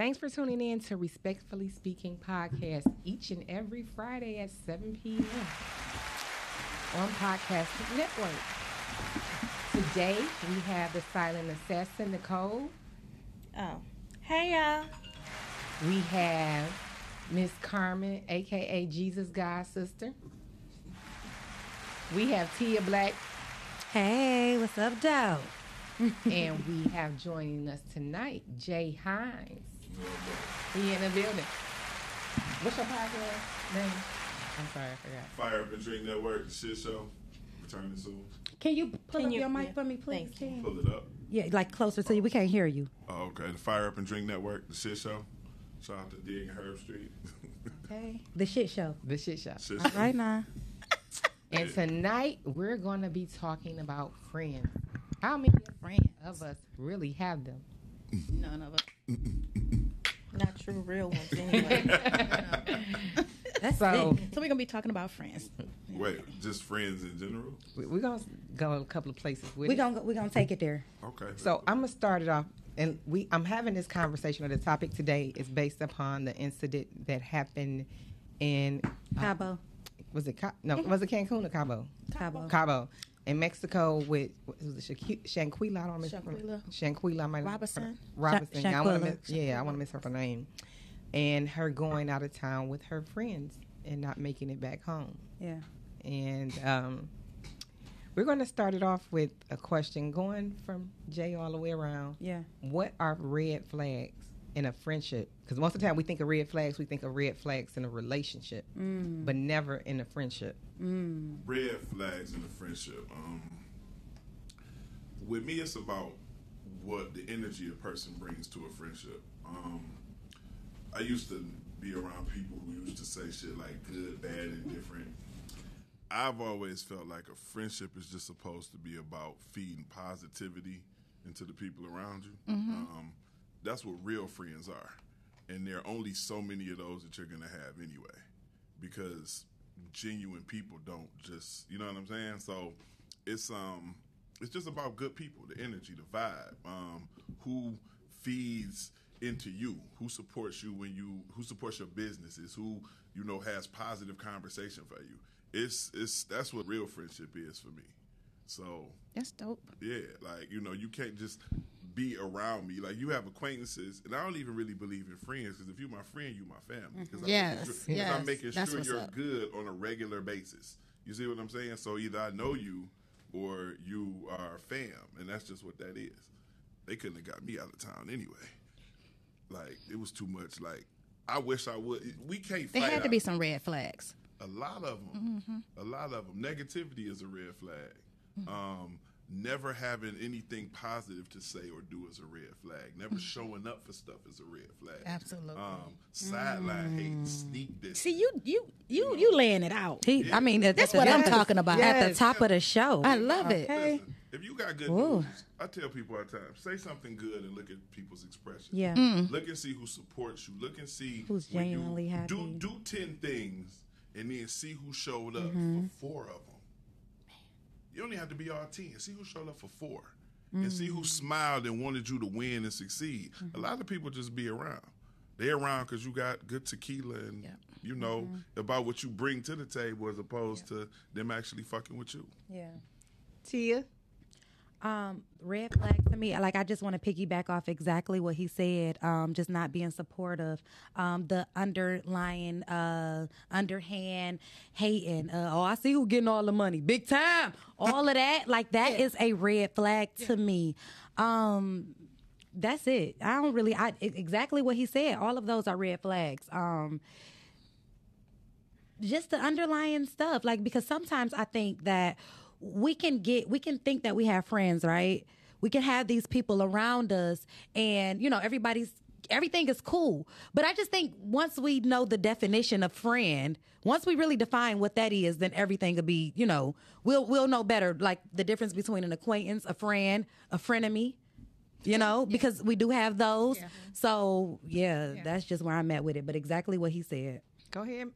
Thanks for tuning in to Respectfully Speaking podcast each and every Friday at 7 p.m. on Podcast Network. Today we have the silent assassin Nicole. Oh, hey y'all. We have Miss Carmen, aka Jesus God Sister. We have Tia Black, Hey, what's up, Doe? and we have joining us tonight Jay Hines. He in the building. What's your podcast name? I'm sorry, I forgot. Fire Up and Drink Network, the shit show. Returning soon. Can you pull Can up you- your mic yeah, for me, please? thank you. Ken? Pull it up. Yeah, like closer to you. We can't hear you. Oh, okay. The Fire Up and Drink Network, the shit show. Shout out to Dig and Herb Street. Okay. The shit show. The shit show. shit show. right now. And tonight we're going to be talking about friends. How many Friends. of us really have them? None of us. Not true, real ones anyway. That's So it. so we're gonna be talking about friends. Wait, just friends in general? we- we're going to go a couple of places with We it. gonna we're gonna take it there. Okay. So I'm gonna start it off, and we I'm having this conversation. Or the topic today is based upon the incident that happened in uh, Cabo. was it Ca- no was it Cancun or Cabo? Cabo. Cabo in Mexico with what was it Shanquila? I don't miss Shanquila. Shanquila. I might Robinson? Robinson. Sha- I wanna miss, yeah, I want to miss her for name. And her going out of town with her friends and not making it back home. Yeah. And um, we're going to start it off with a question going from Jay all the way around. Yeah. What are red flags in a friendship? Because most of the time we think of red flags, we think of red flags in a relationship, Mm. but never in a friendship. Mm. Red flags in a friendship. Um, with me, it's about what the energy a person brings to a friendship. Um, I used to be around people who used to say shit like good, bad, and different. I've always felt like a friendship is just supposed to be about feeding positivity into the people around you. Um, that's what real friends are. And there are only so many of those that you're going to have anyway. Because genuine people don't just, you know what I'm saying? So it's um it's just about good people, the energy, the vibe, um, who feeds into you, who supports you when you who supports your businesses, who you know has positive conversation for you. It's it's that's what real friendship is for me. So That's dope. yeah, like you know, you can't just be around me. Like you have acquaintances, and I don't even really believe in friends because if you're my friend, you're my family. Mm-hmm. Because Yes, I'm, yes, making that's sure you're up. good on a regular basis. You see what I'm saying? So either I know you or you are fam, and that's just what that is. They couldn't have got me out of town anyway. Like it was too much. Like I wish I would. We can't. There had to be some red flags. a lot of them. Mm-hmm. A lot of them. Negativity is a red flag. Mm-hmm. Um, never having anything positive to say or do is a red flag. Never showing up for stuff is a red flag. Absolutely. Um, sideline hate, sneak this. See, you you you you laying it out. He, I mean, at- That's what the- I'm at talking about. At the Yes. top of the show. I love it. Okay. Listen, if you got good Ooh. news, I tell people all the time, say something good and look at people's expressions. Yeah. Mm. Look and see who supports you. Look and see Who's when genuinely happy. Do do ten things and then see who showed up Mm-hmm. for four of them. You only have to be all ten. See who showed up for four, and see Mm-hmm. who smiled and wanted you to win and succeed. A lot of people just be around. They're around because you got good tequila and you know Mm-hmm. about what you bring to the table as opposed to them actually fucking with you. Yeah. Tia, Um, red flag to me, like I just want to piggyback off exactly what he said. Um, just not being supportive. Um, the underlying, uh, underhand hating. Uh, oh, I see who getting all the money, big time. All of that, like that is a red flag to me. Um, that's it. I don't really. I exactly what he said. All of those are red flags. Um, just the underlying stuff like because sometimes i think that we can get we can think that we have friends right? We can have these people around us and you know everybody's everything is cool. But i just think once we know the definition of friend once we really define what that is then everything will be you know we'll we'll know better like the difference between an acquaintance a friend a frenemy you know because we do have those. So yeah, that's just where i'm at with it but exactly what he said. Go ahead,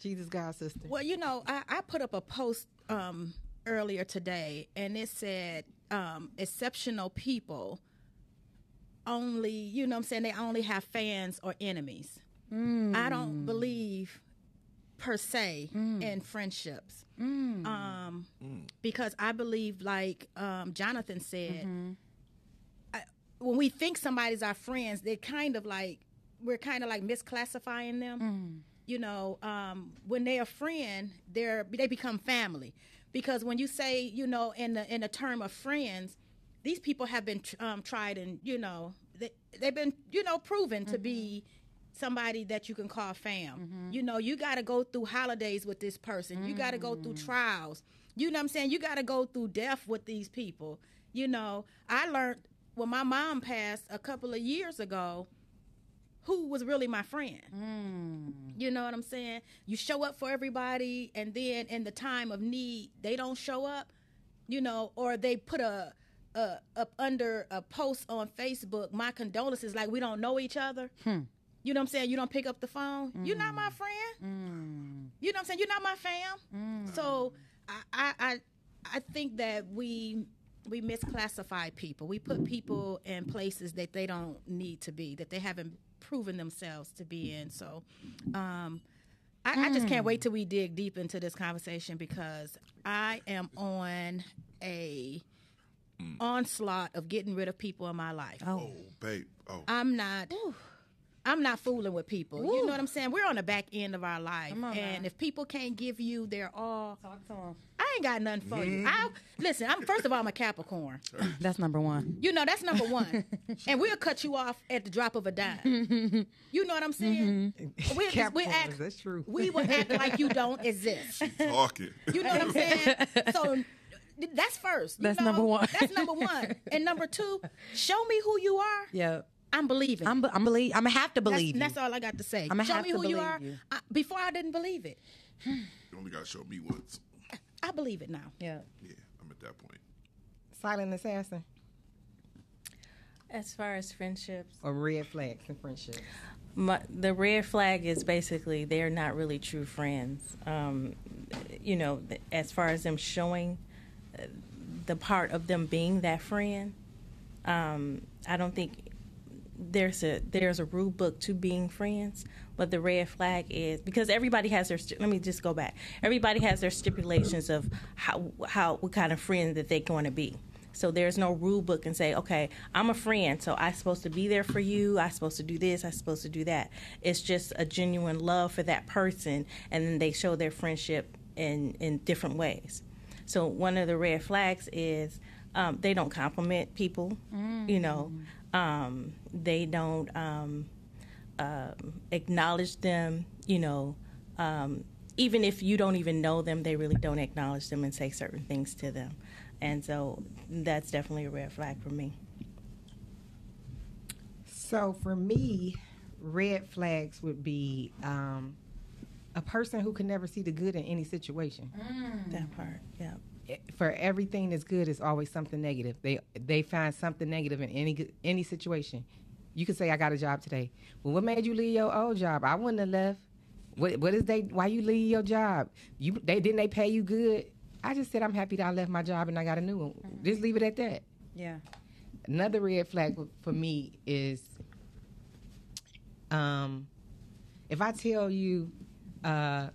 Jesus God sister. Well, you know, I, I put up a post um, earlier today, and it said um, exceptional people only, you know what I'm saying, they only have fans or enemies. I don't believe per se in friendships. Um, because I believe, like um, Jonathan said, I, when we think somebody's our friends, they're kind of like we're kind of like misclassifying them. You know, um, when they're a friend, they're they become family. Because when you say, you know, in the in the term of friends, these people have been tr- um, tried and you know they, they've been you know proven to be mm-hmm. somebody that you can call fam. Mm-hmm. You know, you got to go through holidays with this person. You got to go through mm. trials. You know what I'm saying? You got to go through death with these people. You know, I learned when my mom passed a couple of years ago who was really my friend. Mm. You know what I'm saying? You show up for everybody, and then in the time of need, they don't show up. You know, or they put a, a up under a post on Facebook, my condolences, like we don't know each other. Hmm. You know what I'm saying? You don't pick up the phone. You're not my mm. friend. Mm. You know what I'm saying? You're not my fam. So I, I I I think that we we misclassify people. We put people in places that they don't need to be, that they haven't proven themselves to be in. So um I, I just can't wait till we dig deep into this conversation because I am on a onslaught of getting rid of people in my life. Oh, babe. Oh, I'm not. I'm not fooling with people. You know what I'm saying? We're on the back end of our life, and if people can't give you their all, Talk to him. I ain't got nothing for you. Mm-hmm. I listen. I'm first of all, I'm a Capricorn. That's number one. You know that's number one, and we'll cut you off at the drop of a dime. You know what I'm saying? Mm-hmm. We'll, we Capricorns, act. that's true. We will act like you don't exist. talking. You know what I'm saying? So that's first. That's know? number one. That's number one. And number two, show me who you are. Yeah. I'm believing. I'm, I'm believe. I'm gonna have to That's, believe you. that's all I got to say. I'ma Show have me to who you believe are. you. I, before I didn't believe it. You only got to show me once. I believe it now. Yeah. Yeah, I'm at that point. Silent assassin As far as friendships, or red flags in friendship. my, the red flag is basically they're not really true friends. Um, you know, as far as them showing uh, the part of them being that friend, um, I don't think there's a there's a rule book to being friends. But the red flag is because everybody has their. Let me just go back. Everybody has their stipulations of how how what kind of friend that they're going to be. So there's no rule book and say, okay, I'm a friend, so I'm supposed to be there for you. I'm supposed to do this. I'm supposed to do that. It's just a genuine love for that person, and then they show their friendship in in different ways. So one of the red flags is um, they don't compliment people. You know, um, they don't um, um, acknowledge them. You know, um, even if you don't even know them, they really don't acknowledge them and say certain things to them. And so that's definitely a red flag for me. So for me, red flags would be um, a person who can never see the good in any situation. That part, yeah. For everything that's good is always something negative. They they find something negative in any any situation. You could say I got a job today. Well, what made you leave your old job? I wouldn't have left. What what is they? Why you leave your job? You they didn't they pay you good? I just said I'm happy that I left my job and I got a new one. Just leave it at that. Yeah. Another red flag for me is um, if I tell you, uh,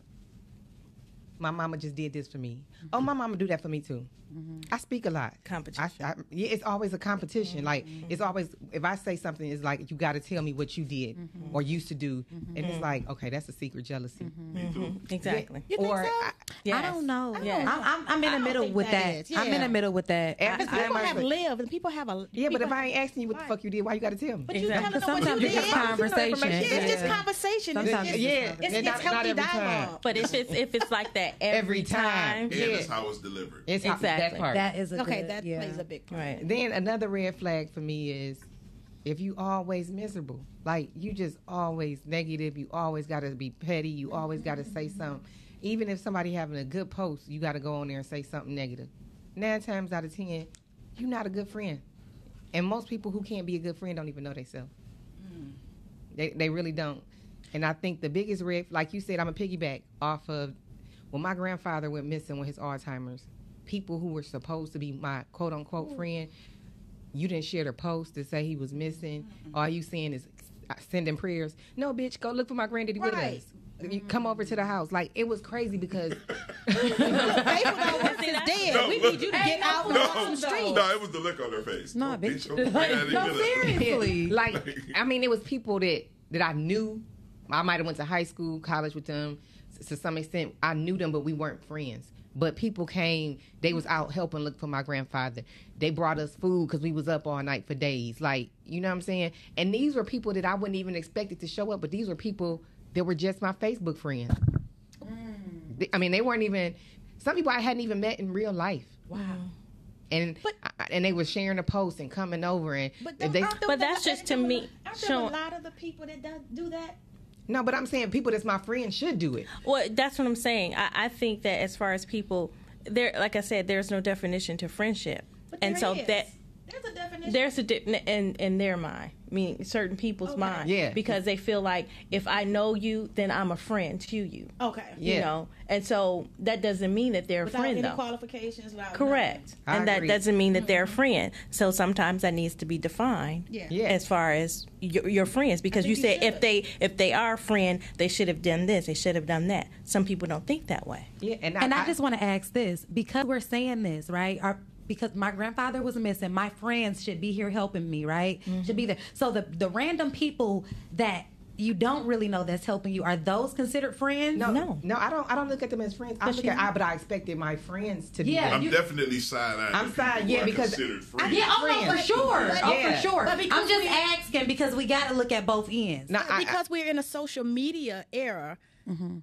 my mama just did this for me. Oh, my mama do that for me too. Mm-hmm. I speak a lot. Competition. I, I, yeah, it's always a competition. Like mm-hmm. it's always if I say something, it's like you got to tell me what you did mm-hmm. or used to do, and it's like okay, that's a secret jealousy. Me too. Exactly. You think or so? I, Yes. I don't know. Yeah. I'm, I'm, I'm in the middle with that that. is. I'm in the middle with that. Every- I- I- People I- have lived, and people have a yeah, but if I ain't asking you what the fuck you did, why you got to tell me? But you Exactly. telling Sometimes you it's just conversation. It's just conversation. Sometimes it's, it's it's, yeah, it's, not- healthy every time. dialogue. But if it's if it's like that every, Every time. Time, Yeah, Yeah. that's how it's delivered. It's how- that Exactly. part. that is a Okay, good, that yeah. plays a big part. right? Then another red flag for me is if you always miserable, like you just always negative, you always got to be petty, you always got to say mm-hmm. something. Even if somebody having a good post, you got to go on there and say something negative. Nine times out of ten, you're not a good friend. And most people who can't be a good friend don't even know themselves. Mm. They they really don't. And I think the biggest red, like you said, I'm a piggyback off of when my grandfather went missing with his Alzheimer's. People who were supposed to be my quote unquote friend you didn't share the post to say he was missing. Mm-hmm. All you seeing is uh, sending prayers. No, bitch, go look for my granddaddy with Right. us. You come over to the house. Like it was crazy because Faithful don't work is dead. No, we look. need you to get out and No, walk some streets. no, it was the look on her face. No, Go bitch. get your granddaddy no, seriously. like I mean, it was people that that I knew. I might have went to high school, college with them. To some extent, I knew them, but we weren't friends. But people came. They was out helping look for my grandfather. They brought us food because we was up all night for days. Like you know what I'm saying. And these were people that I wouldn't even expected to show up. But these were people that were just my Facebook friends. Mm. They- I mean, they weren't even. Some people I hadn't even met in real life. Wow. And But- I- and they were sharing the post and coming over and But, they But that's just to me Aren't there showing- a lot of the people that does, do that? No, but I'm saying people that's my friend should do it. Well, that's what I'm saying. I, I think that as far as people, there, like I said, there's no definition to friendship, and so is. that there's a definition. there's a di- in in their mind, meaning certain people's Okay. mind, Yeah. because they feel like if I know you, then I'm a friend to you. okay. Yeah. You know, and so that doesn't mean that they're a Without friend any though. qualifications. Without Correct. I and that doesn't mean that they're a mm-hmm. friend. So sometimes that needs to be defined Yeah. Yeah. as far as your, your friends because you think you said if they if they are a friend, they should have done this, they should have done that. Some people don't think that way. Yeah, and, And I, just want to ask this because we're saying this, right? Our, because my grandfather was missing, my friends should be here helping me, right? Should be mm-hmm. there. So the the random people that you don't really know that's helping you are those considered friends? no, No. no, I don't. I don't look at them as friends. I look at, I, but I expected my friends to be. Yeah, there. I'm You- definitely side eyed. I'm side- yeah, because- Yeah, oh no, for sure. But- oh, Yeah. for sure. But I'm just we- asking because we got to look at both ends. No, I- I- because we're in a social media era. Mm-hmm.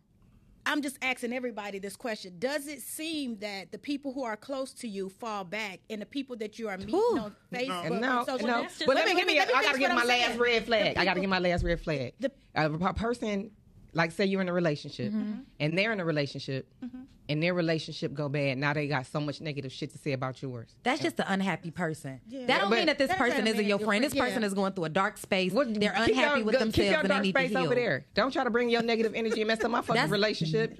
I'm just asking everybody this question: Does it seem that the people who are close to you fall back, and the people that you are meeting Whew. on Facebook, and no, social no. But Wait let me, let me, let me I gotta finish give my last saying. red flag. The I gotta people- give my last red flag. The- a a person, like say you're in a relationship, mm-hmm. and they're in a relationship, mm-hmm. And their relationship go bad. Now they got so much negative shit to say about yours. That's just an unhappy person. Yeah. That don't But- mean that this That person isn't your your friend. This friend- person is going through a dark space. What- They're unhappy your- with go- themselves Keep your and they dark need to space heal. over there. Don't try to bring your negative energy and mess up my fucking That's- relationship.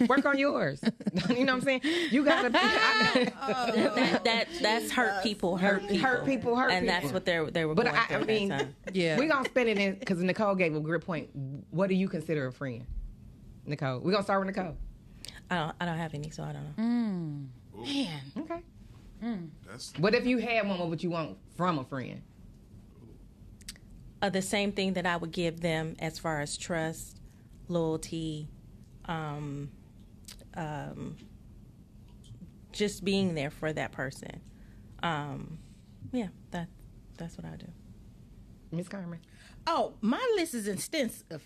Work on yours. you know what I'm saying? You gotta that, that that's hurt people, hurt people, hurt people, hurt and people. that's what they they were But going I, through I mean. Yeah. we're gonna spend it in because Nicole gave a great point. What do you consider a friend, Nicole? We're gonna start with Nicole. I don't I don't have any, so I don't know. man, Okay. That's What if you had one? What would you want from a friend? uh, the same thing that I would give them as far as trust, loyalty, um, um, just being there for that person. Um, yeah, that that's what I do. Miss Carmen. Oh, my list is extensive.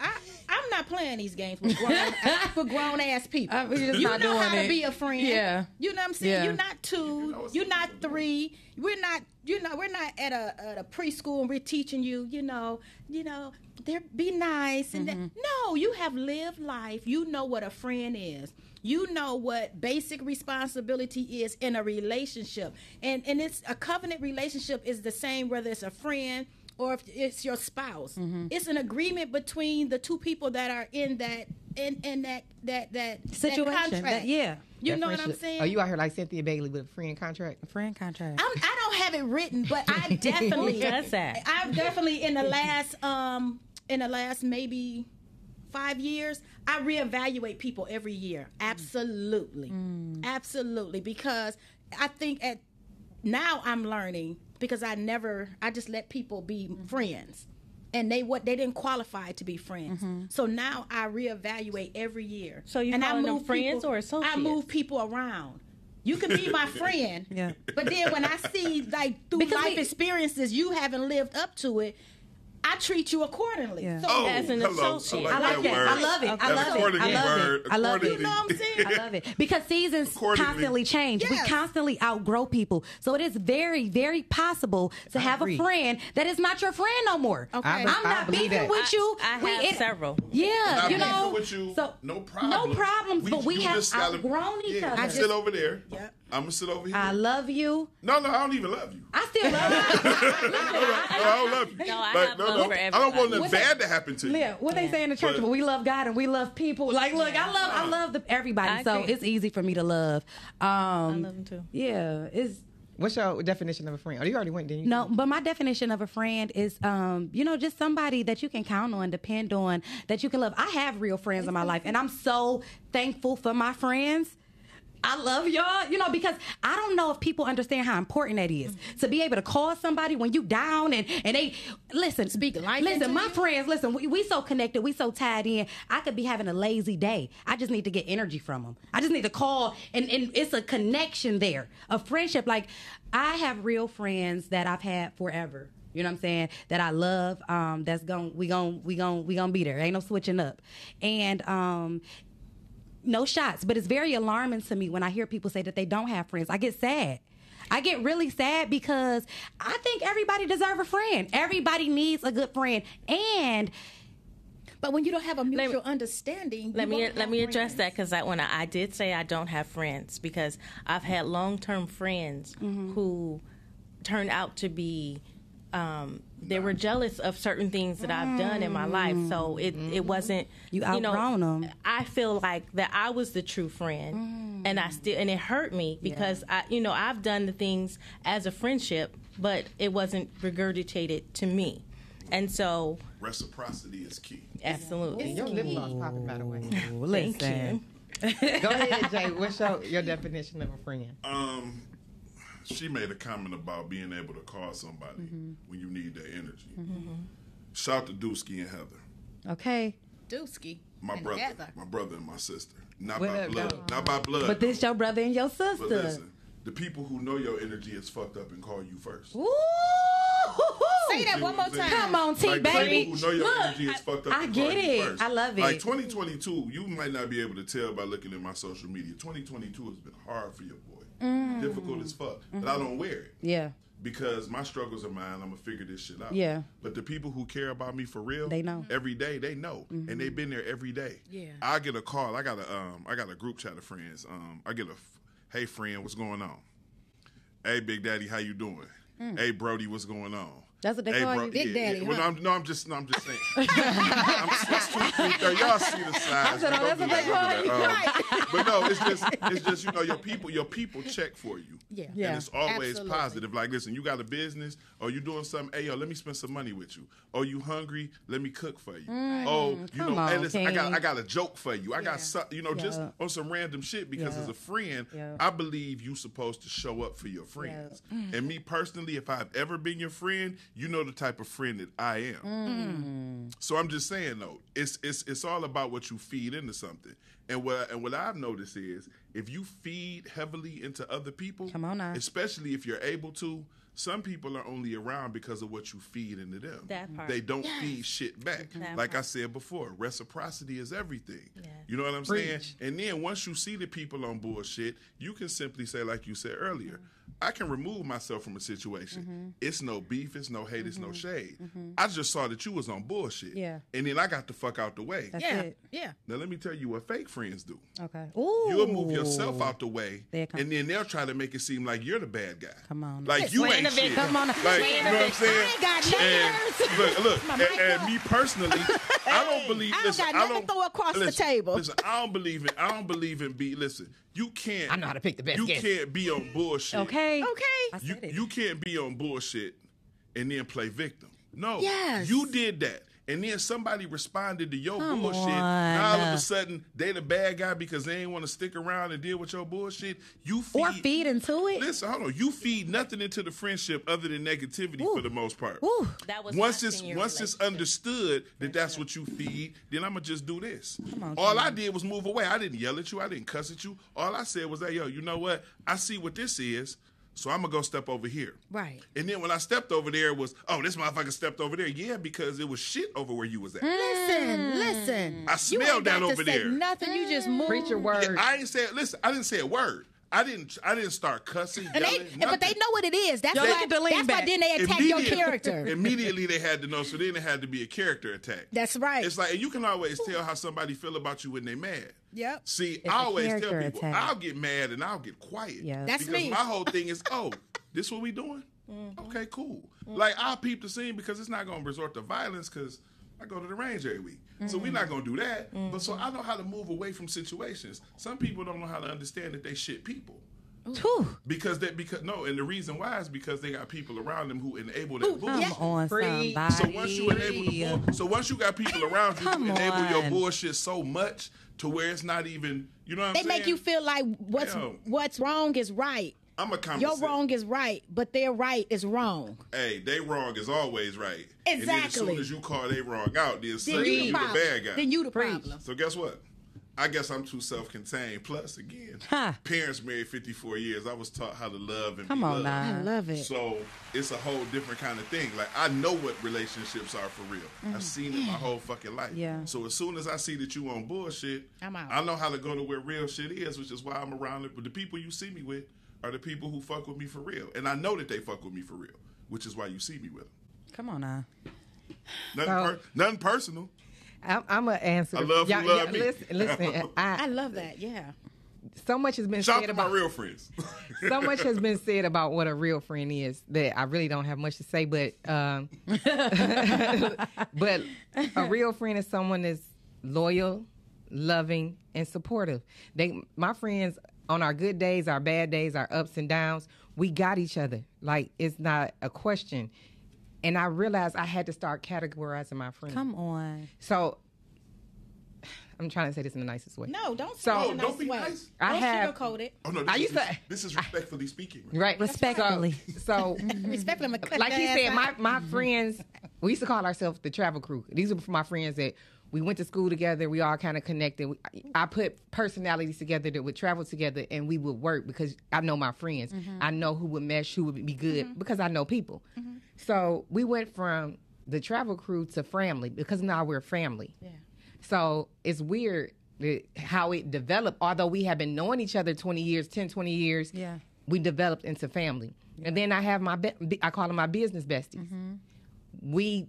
I, I'm not playing these games with grown, for grown ass people. Just you know how to be a friend. Yeah. You know what I'm saying? Yeah. You're not two. You're not three. We're not. You know, we're not at a, at a preschool and we're teaching you. You know, you know, there be nice and that. no, you have lived life. You know what a friend is. You know what basic responsibility is in a relationship, and and it's a covenant relationship is the same whether it's a friend or if it's your spouse. Mm-hmm. It's an agreement between the two people that are in that in, in that that that that Situation. contract. That- yeah. You That know what I'm saying? Are you out here like Cynthia Bailey with a friend contract? Friend contract. I'm, I don't have it written, but I definitely Who does that? I've definitely in the last um in the last maybe five years, I reevaluate people every year. Mm. Absolutely, mm. absolutely, because I think at now I'm learning because I never I just let people be mm-hmm. friends. And they what they didn't qualify to be friends. Mm-hmm. So now I reevaluate every year. So you and I calling them move friends people- or associates? I move people around. You can be my friend, Yeah. but then when I see like through Because life we- experiences you haven't lived up to it, I treat you accordingly. Yeah. So oh, As an hello. associate. I I like, like that word. I love it. I love it. I love word. it. I love it. you know what I'm saying? I love it because seasons constantly change. We constantly outgrow people, so it is very, very possible to I have agree. a friend that is not your friend no more. Okay. I, I'm not believe beefing that. with you. I, I We- it- several. Yeah, you know. with you, so no problem. No problems, but we have just gotta- outgrown each yeah, other. You sit over there. Yeah. I'm gonna sit over here. I love you. no, no, I don't even love you. I still love you. no, no, I don't love you. No, I Like, have no, love no, for I don't want everybody. nothing bad to happen to you. Yeah, what they say in the church, But- but we love God and we love people. Like, look, I love, I love the, everybody, I so agree. it's easy for me to love. Um, I love them too. Yeah, it's What's your definition of a friend? Oh, you already went, didn't you? No, but my definition of a friend is, um, you know, just somebody that you can count on, depend on, that you can love. I have real friends in my life, and I'm so thankful for my friends. I love y'all, you know, because I don't know if people understand how important that is to be able to call somebody when you down and and they listen, Speak life Listen, my you. friends, listen, we, we so connected, we so tied in. I could be having a lazy day. I just need to get energy from them. I just need to call, and and it's a connection there, a friendship. Like I have real friends that I've had forever. You know what I'm saying? That I love. Um, that's going we gon' we gon' we gonna be there. Ain't no switching up. And um, no shots, but it's very alarming to me when I hear people say that they don't have friends. I get sad. I get really sad because I think everybody deserves a friend. Everybody needs a good friend. And But when you don't have a mutual understanding, Let me won't let me address friends. that because I when I, I did say I don't have friends because I've had long term friends Mm-hmm. who turned out to be um, they were jealous of certain things that I've done in my life, so it it wasn't Mm-hmm. You know, outgrown 'em. I feel like that I was the true friend, Mm. and I still and it hurt me because I you know I've done the things as a friendship, but it wasn't regurgitated to me, and so Reciprocity is key. absolutely. Your lip gloss popping, by the way. listen, you. Go ahead, Jay. What's your, your definition of a friend? Um, she made a comment about being able to call somebody Mm-hmm. when you need their energy. Shout to Dusky and Heather, okay. Dusky. my and brother, Heather. my brother and my sister. Not What by up, blood, dog? not by blood. But this your brother and your sister. But listen, the people who know your energy is fucked up and call you first. Ooh. Say that one more time. Come on, T, like, baby. People who know your Look, energy is fucked up. I and get call you it. first. I love it. Like 2022, you might not be able to tell by looking at my social media. 2022 has been hard for your boy. Mm. Difficult as fuck. But I don't wear it. Yeah. because my struggles are mine. I'm gonna figure this shit out. Yeah. But the people who care about me for real, They know. Mm-hmm. every day. They know, and they've been there every day. Yeah. I get a call. I got a um. I got a group chat of friends. Um. I get a, hey friend, what's going on? Hey Big Daddy, how you doing? Hey Brody, what's going on? Mm. That's what they hey, call you? Big Daddy, Well, huh? no, I'm, no, I'm just, no, I'm just saying. I'm, that's too, uh, y'all see the size. said, oh, Don't that's what they that, call don't do that. Um, but no, it's just, it's just, you know, your people, your people check for you. Yeah. Yeah. And it's always Absolutely. positive. Like, listen, you got a business, or you doing something. Hey, yo, let me spend some money with you. Oh, you hungry? Let me cook for you. oh, you know, hey, on, listen, I got, I got a joke for you. I got, some, you know, just on some random shit. Because Yeah. as a friend, Yeah. I believe you supposed to show up for your friends. And me personally, if I've ever been your friend, you know the type of friend that I am. Mm. So I'm just saying though, it's it's it's all about what you feed into something. And what and what I've noticed is if you feed heavily into other people, Come on now. especially if you're able to, some people are only around because of what you feed into them. That part. They don't feed shit back. That like I said before, reciprocity is everything. Yeah. You know what I'm saying? And then once you see the people on bullshit, you can simply say, like you said earlier, mm-hmm. I can remove myself from a situation. Mm-hmm. It's no beef, it's no hate, it's no mm-hmm. shade. Mm-hmm. I just saw that you was on bullshit. Yeah. And then I got the fuck out the way. That's Yeah. it. Yeah. now let me tell you what fake friends do. Okay. Ooh. You'll move yourself out the way, There it come. and then they'll try to make it seem like you're the bad guy. Come on. Like you Swing ain't the shit. victim. Come on. Like, Swing you the know what I'm victim. saying? I ain't got And niggers. look, look, and, and me personally, I don't believe. I don't listen, got I nothing don't to throw across the table. Listen, I don't believe in. I don't believe in be. Listen, you can't. I know how to pick the best You guest. can't be on bullshit. Okay. Okay. I You said it. you can't be on bullshit and then play victim. No. Yes. You did that. And then somebody responded to your Come bullshit. on. Now all of a sudden they the bad guy because they ain't want to stick around and deal with your bullshit. You feed, Or feed into it. Listen, hold on. You feed nothing into the friendship other than negativity for the most part. Ooh. That was once my it's once it's understood that that's what you feed, then I'm gonna just do this. on, All I did was move away. I didn't yell at you. I didn't cuss at you. All I said was, that yo, you know what? I see what this is, so I'm gonna go step over here." Right. And then when I stepped over there, it was, "Oh, this motherfucker stepped over there." Yeah, because it was shit over where you was at. Listen, listen. I you smelled ain't that over to say there. Nothing. You just move. Preach your word. Yeah, I ain't say. Listen, I didn't say a word. I didn't. I didn't start cussing. And yelling, they, but they know what it is. That's Y'all why. like to lean That's why back. then they attack your character. Immediately they had to know, so then it had to be a character attack. That's right. It's like you can always tell how somebody feel about you when they mad. Yep. See, I always tell people attack. I'll get mad and I'll get quiet. Yeah. That's because me. my whole thing is, oh, this what we doing? Mm-hmm. Okay, cool. Like I'll peep the scene because it's not gonna resort to violence because I go to the range every week. So we're not gonna do that. But so I know how to move away from situations. Some people don't know how to understand that they shit people. Whew. Because that because no, and the reason why is because they got people around them who enable that Come bullshit. on, Free. somebody. So once you enable the bull, so once you got people around you who enable your bullshit so much to where it's not even you know what I'm They saying? make you feel like what's Yo. what's wrong is right. I'm a Your wrong is right, but their right is wrong. Hey, they wrong is always right. And then as soon as you call they wrong out, then Then suddenly you you the the bad guy. Then you the problem. So guess what? I guess I'm too self-contained. Plus, again, Huh. parents married 54 years. I was taught how to love and Come be on loved. now. I love it. So it's a whole different kind of thing. Like I know what relationships are for real. Mm. I've seen it my whole fucking life. Yeah. So as soon as I see that you on bullshit, I'm out. I know how to go to where real shit is, which is why I'm around it. But the people you see me with are the people who fuck with me for real, and I know that they fuck with me for real, which is why you see me with them. Come on now. Nothing, So- per- nothing personal. I'm, I'm gonna answer. I love y'all- love y'all- me. Listen, listen. I I, love that. Yeah. so much has been Shout said to my about real friends. so much has been said about what a real friend is that I really don't have much to say. But um, but a real friend is someone that's loyal, loving, and supportive. They my friends on our good days, our bad days, our ups and downs, we got each other. Like it's not a question. And I realized I had to start categorizing my friends. Come on. So I'm trying to say this in the nicest way. No, don't say So- it in a don't nice be way. nice. I don't have- sugarcoat it. oh no, this, I is, used to- this is respectfully speaking. Right? Right. Respectfully. So, so Respectfully, I'm gonna cut like he said, my, my friends, we used to call ourselves the travel crew. These were my friends that we went to school together. We all kind of connected. We, I put personalities together that would travel together and we would work because I know my friends. Mm-hmm. I know who would mesh, who would be good mm-hmm. because I know people. Mm-hmm. So we went from the travel crew to family because now we're family. Yeah. So it's weird how it developed. Although we have been knowing each other 20 years, 10, 20 years, Yeah. we developed into family. And then I have my, be- I call them my business besties. We,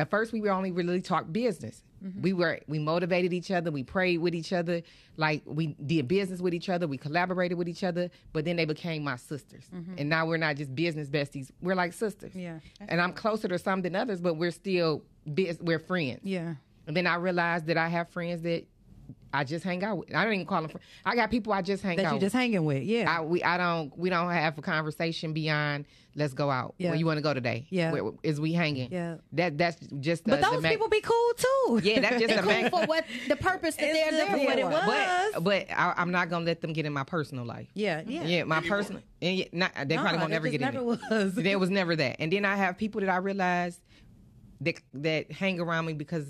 at first, we were only really talk business. Mm-hmm. We were, we motivated each other. We prayed with each other. Like we did business with each other. We collaborated with each other. But then they became my sisters. Mm-hmm. And now we're not just business besties. We're like sisters. Yeah. And I'm closer to some than others, but we're still, biz- we're friends. Yeah. And then I realized that I have friends that I just hang out with. I don't even call them. Friends. I got people I just hang That out. you just with. hanging with. Yeah. I we I don't we don't have a conversation beyond let's go out. Yeah. Where you want to go today? Yeah. Where, is we hanging? Yeah. That that's just. The, but the those ma- people be cool too. Yeah, that's just They the cool main. for what the purpose that they're It's there what it for. was. But but I, I'm not gonna let them get in my personal life. Yeah. Yeah. Yeah, my personal. And yeah, not, they Nah, probably won't that never just get in. never it. was. There was never that. And then I have people that I realize that that hang around me because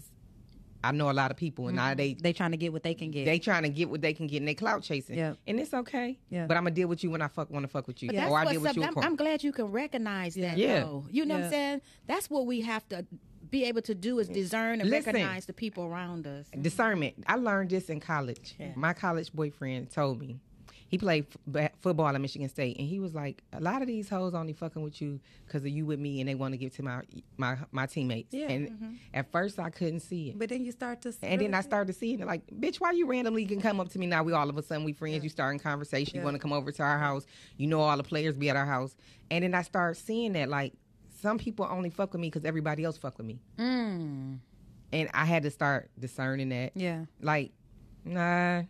I know a lot of people, and I, mm-hmm. they They trying to get what they can get. they trying to get what they can get and they clout chasing. Yeah. And it's okay. Yeah. But I'm gonna deal with you when I fuck want to fuck with you. That's Or I deal with you. I'm. I'm glad you can recognize that. Yeah. Though. You know what I'm saying? That's what we have to be able to do is discern and Listen. recognize the people around us. Discernment. I learned this in college. My college boyfriend told me. He played f- football at Michigan State, and he was like, "A lot of these hoes only fucking with you because of you with me, and they want to give to my my my teammates." Yeah. And at first, I couldn't see it. but then you start to. See and then I started seeing it like, bitch, why you randomly can come up to me now? We all of a sudden we friends. You start in conversation. You want to come over to our house. You know all the players be at our house. And then I start seeing that like some people only fuck with me because everybody else fuck with me. Mm. And I had to start discerning that. Yeah. Like, nah,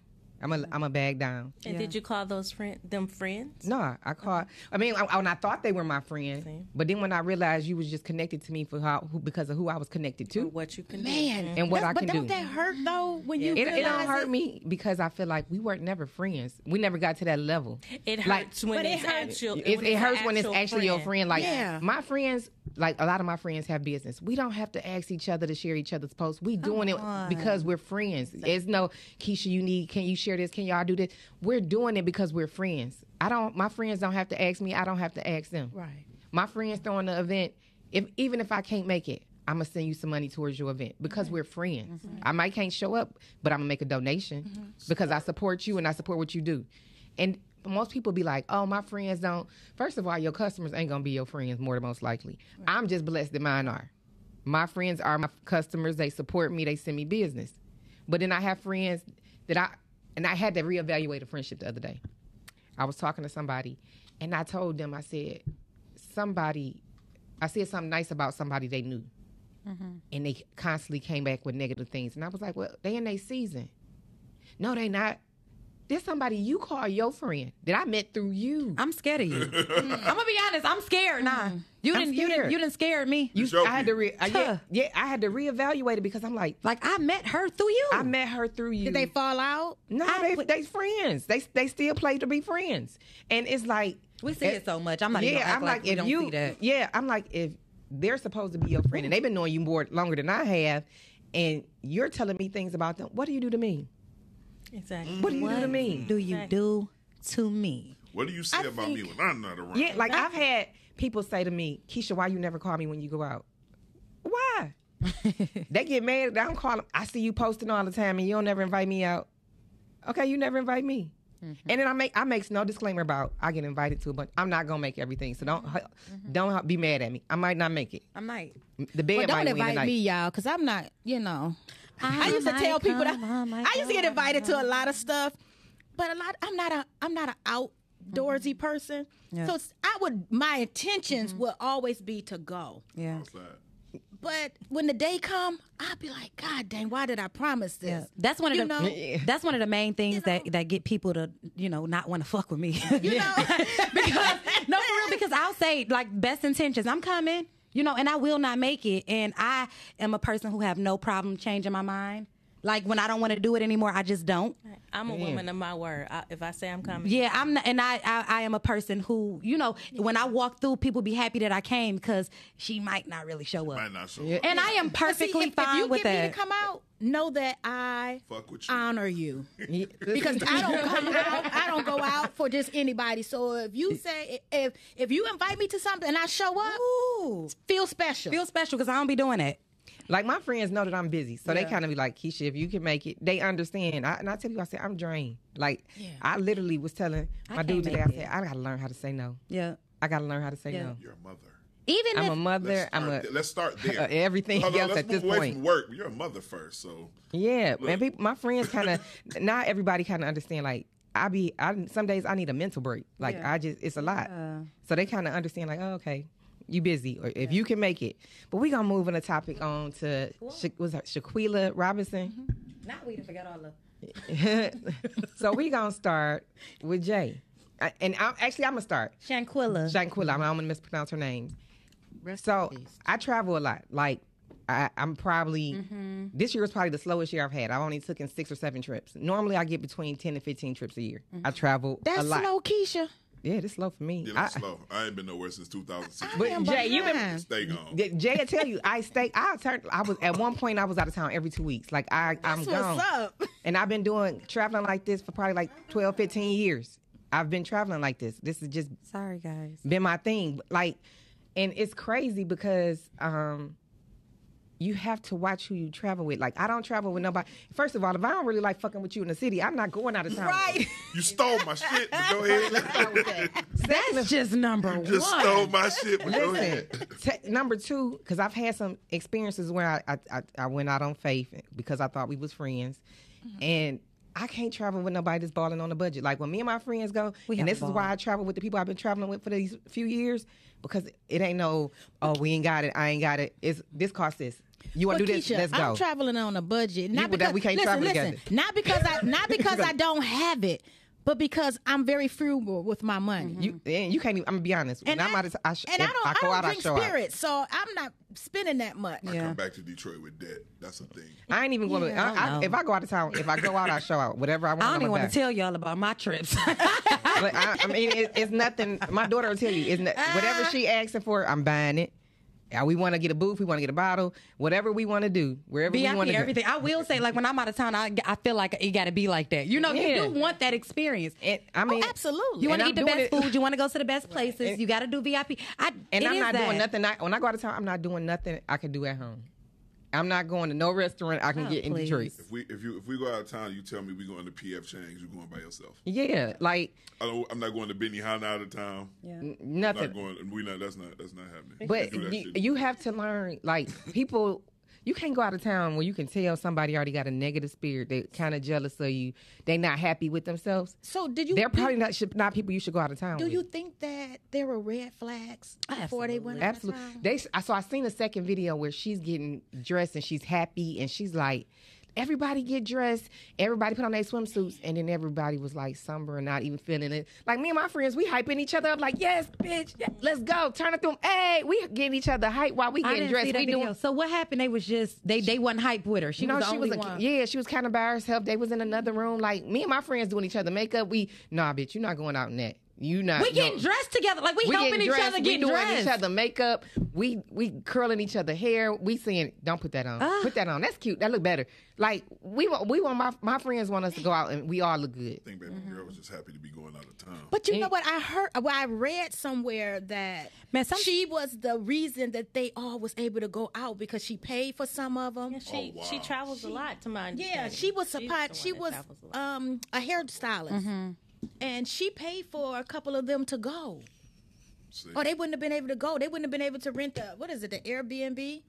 I'm a I'm a bag down. And Yeah. did you call those friend them friends? No, I caught. I mean, I, when I thought they were my friends, Same. but then when I realized you was just connected to me for how who, because of who I was connected Or to, what you can Man, And what that's- I but can don't do. that hurt though when you it, it don't hurt me because I feel like we weren't never friends. We never got to that level. do. It Like- hurts when But it it's hurts- actual. It, when it it's hurts when it's actual actually your friend. Like Yeah. my friends, like a lot of my friends have business. We don't have to ask each other to share each other's posts. We doing it because we're friends. It's no Keisha, you need. Can you share this? Can y'all do this? We're doing it because we're friends. I don't. My friends don't have to ask me. I don't have to ask them. Right. My friends throwing the event. If even if I can't make it. I'm gonna send you some money towards your event because we're friends. I might can't show up, but I'm gonna make a donation because I support you and I support what you do. And most people be like, "Oh, my friends don't." First of all, your customers ain't gonna be your friends more than most likely. I'm just blessed that mine are. My friends are my customers. They support me. They send me business. But then I have friends that I and I had to reevaluate a friendship the other day. I was talking to somebody, and I told them, I said, somebody, I said something nice about somebody they knew, mm-hmm. and they constantly came back with negative things, and I was like, well, they in their season. No, they not. There's somebody you call your friend that I met through you. I'm scared of you. I'm gonna be honest. I'm scared. Nah, you I'm didn't. You didn't. scared. You didn't scare me. You, I had to re- I, yeah, yeah, I had to reevaluate it because I'm like, like I met her through you. I met her through you. Did they fall out? No, I they would- they friends. They they still play to be friends, and it's like we see it so much. I'm not even. yeah. Gonna act I'm like, like, we if don't you see that. yeah, I'm like if they're supposed to be your friend and they've been knowing you more longer than I have, and you're telling me things about them. What do you do to me? Exactly. What do you do to me? do you Exactly. do to me? What do you say I about me when I'm not around? Yeah, like I've had people say to me, Keisha, why you never call me when you go out? Why? they get mad. I don't call them. I see you posting all the time, and you don't never invite me out. Okay, you never invite me. Mm-hmm. And then I make I makes no disclaimer about I get invited to a bunch. I'm not gonna make everything, so don't mm-hmm. don't be mad at me. I might not make it. I might. The bed Well, don't might invite tonight. me, y'all, because I'm not, you know. I, used to tell people that come, I used to get invited to a lot of stuff, but a lot. I'm not a. I'm not an outdoorsy mm-hmm. person. Yeah. So I would. My intentions mm-hmm. would always be to go. Yeah. But when the day come, I'll be like, God dang, why did I promise this? Yeah, that's one of You the know? that's one of the main things You that know? that get people to you know not want to fuck with me. You know? because no, for real. Because I'll say like best intentions. I'm coming, you know, and I will not make it. And I am a person who have no problem changing my mind. Like when I don't want to do it anymore, I just don't. I'm a woman of my word. I, if I say I'm coming, Yeah, I'm not, and I, I I am a person who you know when I walk through, people be happy that I came because she might not really show up. Might not show Yeah. up. And I am But see, perfectly if, fine if you with get me to come out, know that I Fuck with you. honor you. Because I don't come out. I don't go out for just anybody. So if you say if if you invite me to something and I show up, Ooh, feel special. feel special because I don't be doing it. Like my friends know that I'm busy, so they kind of be like, Keisha, if you can make it, they understand. I, and I tell you, I say I'm drained. Like I literally was telling I my dude today, I said. I gotta learn how to say no. Yeah, I gotta learn how to say Yeah. no. You're a mother. even I'm if a mother. I'm a start, there. let's start there. uh, everything Hold else let's at this away point. From work. You're a mother first, so Yeah, Look. and people, my friends kind of not everybody kind of understand. Like I be, I some days I need a mental break. Like Yeah. I just, it's a lot. Yeah. So they kind of understand. Like, oh, okay, you busy, or if you can make it. But we gonna move on a topic on to Sha- was that Shaquila Robinson. not we to forget all the. so we gonna start with Jay, I, and I'm, actually I'm gonna start. Shanquilla. Shanquilla. I'm, I'm gonna mispronounce her name. Rest So. I travel a lot. Like I, I'm probably Mm-hmm. this year was probably the slowest year I've had. I've only taken six or seven trips. Normally I get between ten and fifteen trips a year. I travel Mm-hmm. That's a lot. slow, Keisha. Yeah, this slow for me. yeah, I, slow. I ain't been nowhere since 2006. But Jay, you been behind. Stay gone. Jay will tell you I stay. I turned. I was at one point. I was out of town every two weeks. Like I, I'm That's gone. what's up. And I've been doing traveling like this for probably like 12, 15 years. I've been traveling like this. This is just Sorry, guys. been my thing. Like, and it's crazy because um, you have to watch who you travel with. Like, I don't travel with nobody. First of all, if I don't really like fucking with you in the city, I'm not going out of town. Right. You stole my shit. But go ahead. That's just number You just one. stole my shit. But go ahead. te- number two, because I've had some experiences where I, I, I, I went out on faith because I thought we was friends, Mm-hmm. and I can't travel with nobody that's balling on a budget. Like when me and my friends go, We and this is why. I travel with the people I've been traveling with for these few years because it ain't no, oh we ain't got it, I ain't got it. It's this costs this. You want to But do this? Keisha, Let's go. I'm traveling on a budget. Not that because we can't listen, travel listen, together. Not because I not because I don't have it, but because I'm very frugal with my money. you and you can't even. I'm gonna be honest. And I'm I, out of, I, sh- and I don't, I go don't out, I drink show out. spirits, so I'm not spending that much. Yeah. Come back to Detroit with debt. That's a thing. I ain't even going to. Yeah, I I, I, don't know. if I go out of town, if I go out, I show out. Whatever I want. I don't I'm even want buy. to tell y'all about my trips. Like, I, I mean, it, it's nothing. My daughter will tell you, it's not, whatever she asking for, I'm buying it. Yeah, we want to get a booth, we want to get a bottle, whatever we want to do, wherever we want VIP, to go. everything. I will say, like when I'm out of town, I, I feel like it got to be like that. You know, Yeah. you do want that experience. And, I mean, oh, absolutely. You want to I'm eat the best it- food. You want to go to the best places. You got to do VIP. I, and I'm not that. doing nothing. I, when I go out of town, I'm not doing nothing I can do at home. I'm not going to no restaurant I can Oh, get in please. Detroit. If we if you if we go out of town, you tell me we going to PF Chang's. You going by yourself. Yeah, like I don't, I'm not going to Benihana out of town. Yeah. n- I'm nothing. not going. We not. That's not. That's not happening. But you, you have to learn, like people. You can't go out of town where you can tell somebody already got a negative spirit. They kind of jealous of you. They not happy with themselves. So did you? They're do- probably not should, not people you should go out of town. Do with. you think that there were red flags before they went out Absolutely. of town? They so I seen a second video where she's getting dressed and she's happy and she's like, everybody get dressed, everybody put on their swimsuits, and then everybody was like somber and not even feeling it. Like me and my friends, we hyping each other up, like yes, bitch, yeah, let's go, turn it through. Hey, we getting each other hype while we getting dressed. we doing. So what happened? They was just they they wasn't hype with her. She no, was she only was a, one. yeah, she was kind of by herself. They was in another room. Like me and my friends doing each other makeup. We nah, bitch, you're not going out in that. You not. We getting no. dressed together. Like we, We helping getting each dressed, other we get doing dressed. each other makeup. We we curling each other hair. We saying, "Don't put that on. Ah. Put that on. That's cute. That look better." Like we want we want my my friends want us to go out and we all look good. I think baby Mm-hmm. girl was just happy to be going out of town. But you Ain't- know what? I heard, well, I read somewhere that Man, some- she was the reason that they all was able to go out because she paid for some of them. Yeah, she Oh, wow. she travels a lot to my Yeah, she was She's the supplied. She was travels a lot. um, a hairstylist, and she paid for a couple of them to go. See, Or they wouldn't have been able to go. They wouldn't have been able to rent the what is it, the Airbnb?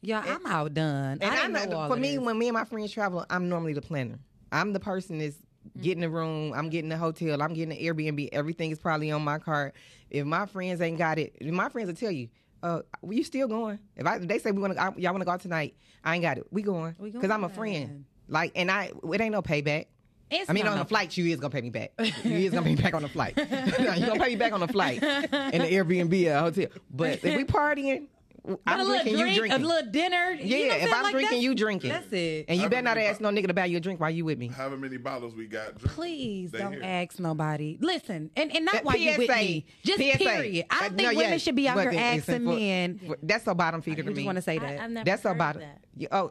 Yeah, I'm outdone. And I I'm didn't know for me, this. when me and my friends travel, I'm normally the planner. I'm the person that's getting the room. I'm getting the hotel. I'm getting the Airbnb. Everything is probably on my card. If my friends ain't got it, my friends will tell you, "Uh, well, you still going?" If I if they say we want to, y'all want to go out tonight, I ain't got it. We going We because I'm a friend. Like, and I it ain't no payback. It's I mean, on no- the flight, you is gonna pay me back. You is gonna pay me back on the flight. you gonna pay me back on the flight in the Airbnb or hotel. But if we partying, But I'm a little drinking, drink, you drinking. a little dinner. Yeah, you know if? I'm Like, drinking, you drinking. That's it. And you I better not remember- ask no nigga to buy you a drink while you with me. however many bottles we got. Drink, Please don't here. ask nobody. Listen, and, and not Uh, while you with PSA, me. Just PSA. period. I Uh, don't think no, women yeah, should be out but here asking for- men. for- That's a bottom feeder You to just me. want to say that. I've never That's a heard bottom. that. Yeah, Oh,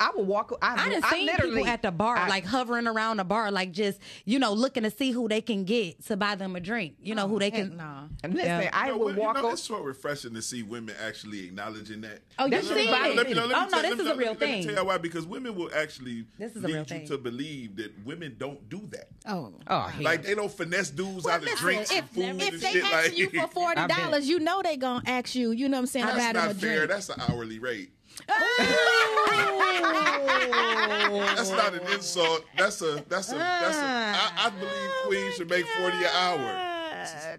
I will walk. I, I done I seen people at the bar, I- like hovering around the bar, like just you know looking to see who they can get to buy them a drink. You know who they can. no. And listen, Yeah. I You know, will you walk. know, o- it's so refreshing to see women actually acknowledging that. Oh, you That's see it? Let me know, oh tell- no, this is a real let me thing. tell you why, because women will actually This is a lead real you thing. to believe that women don't do that. Oh. Oh. Like they don't finesse dudes Well, out of listen, drinks and food if and they shit. ask Like you for forty dollars, you know they gonna ask you. You know what I'm saying? that's about them a not fair. That's an hourly rate. That's not an insult. That's a that's a that's a. I, ah. I believe Queen should make forty an hour.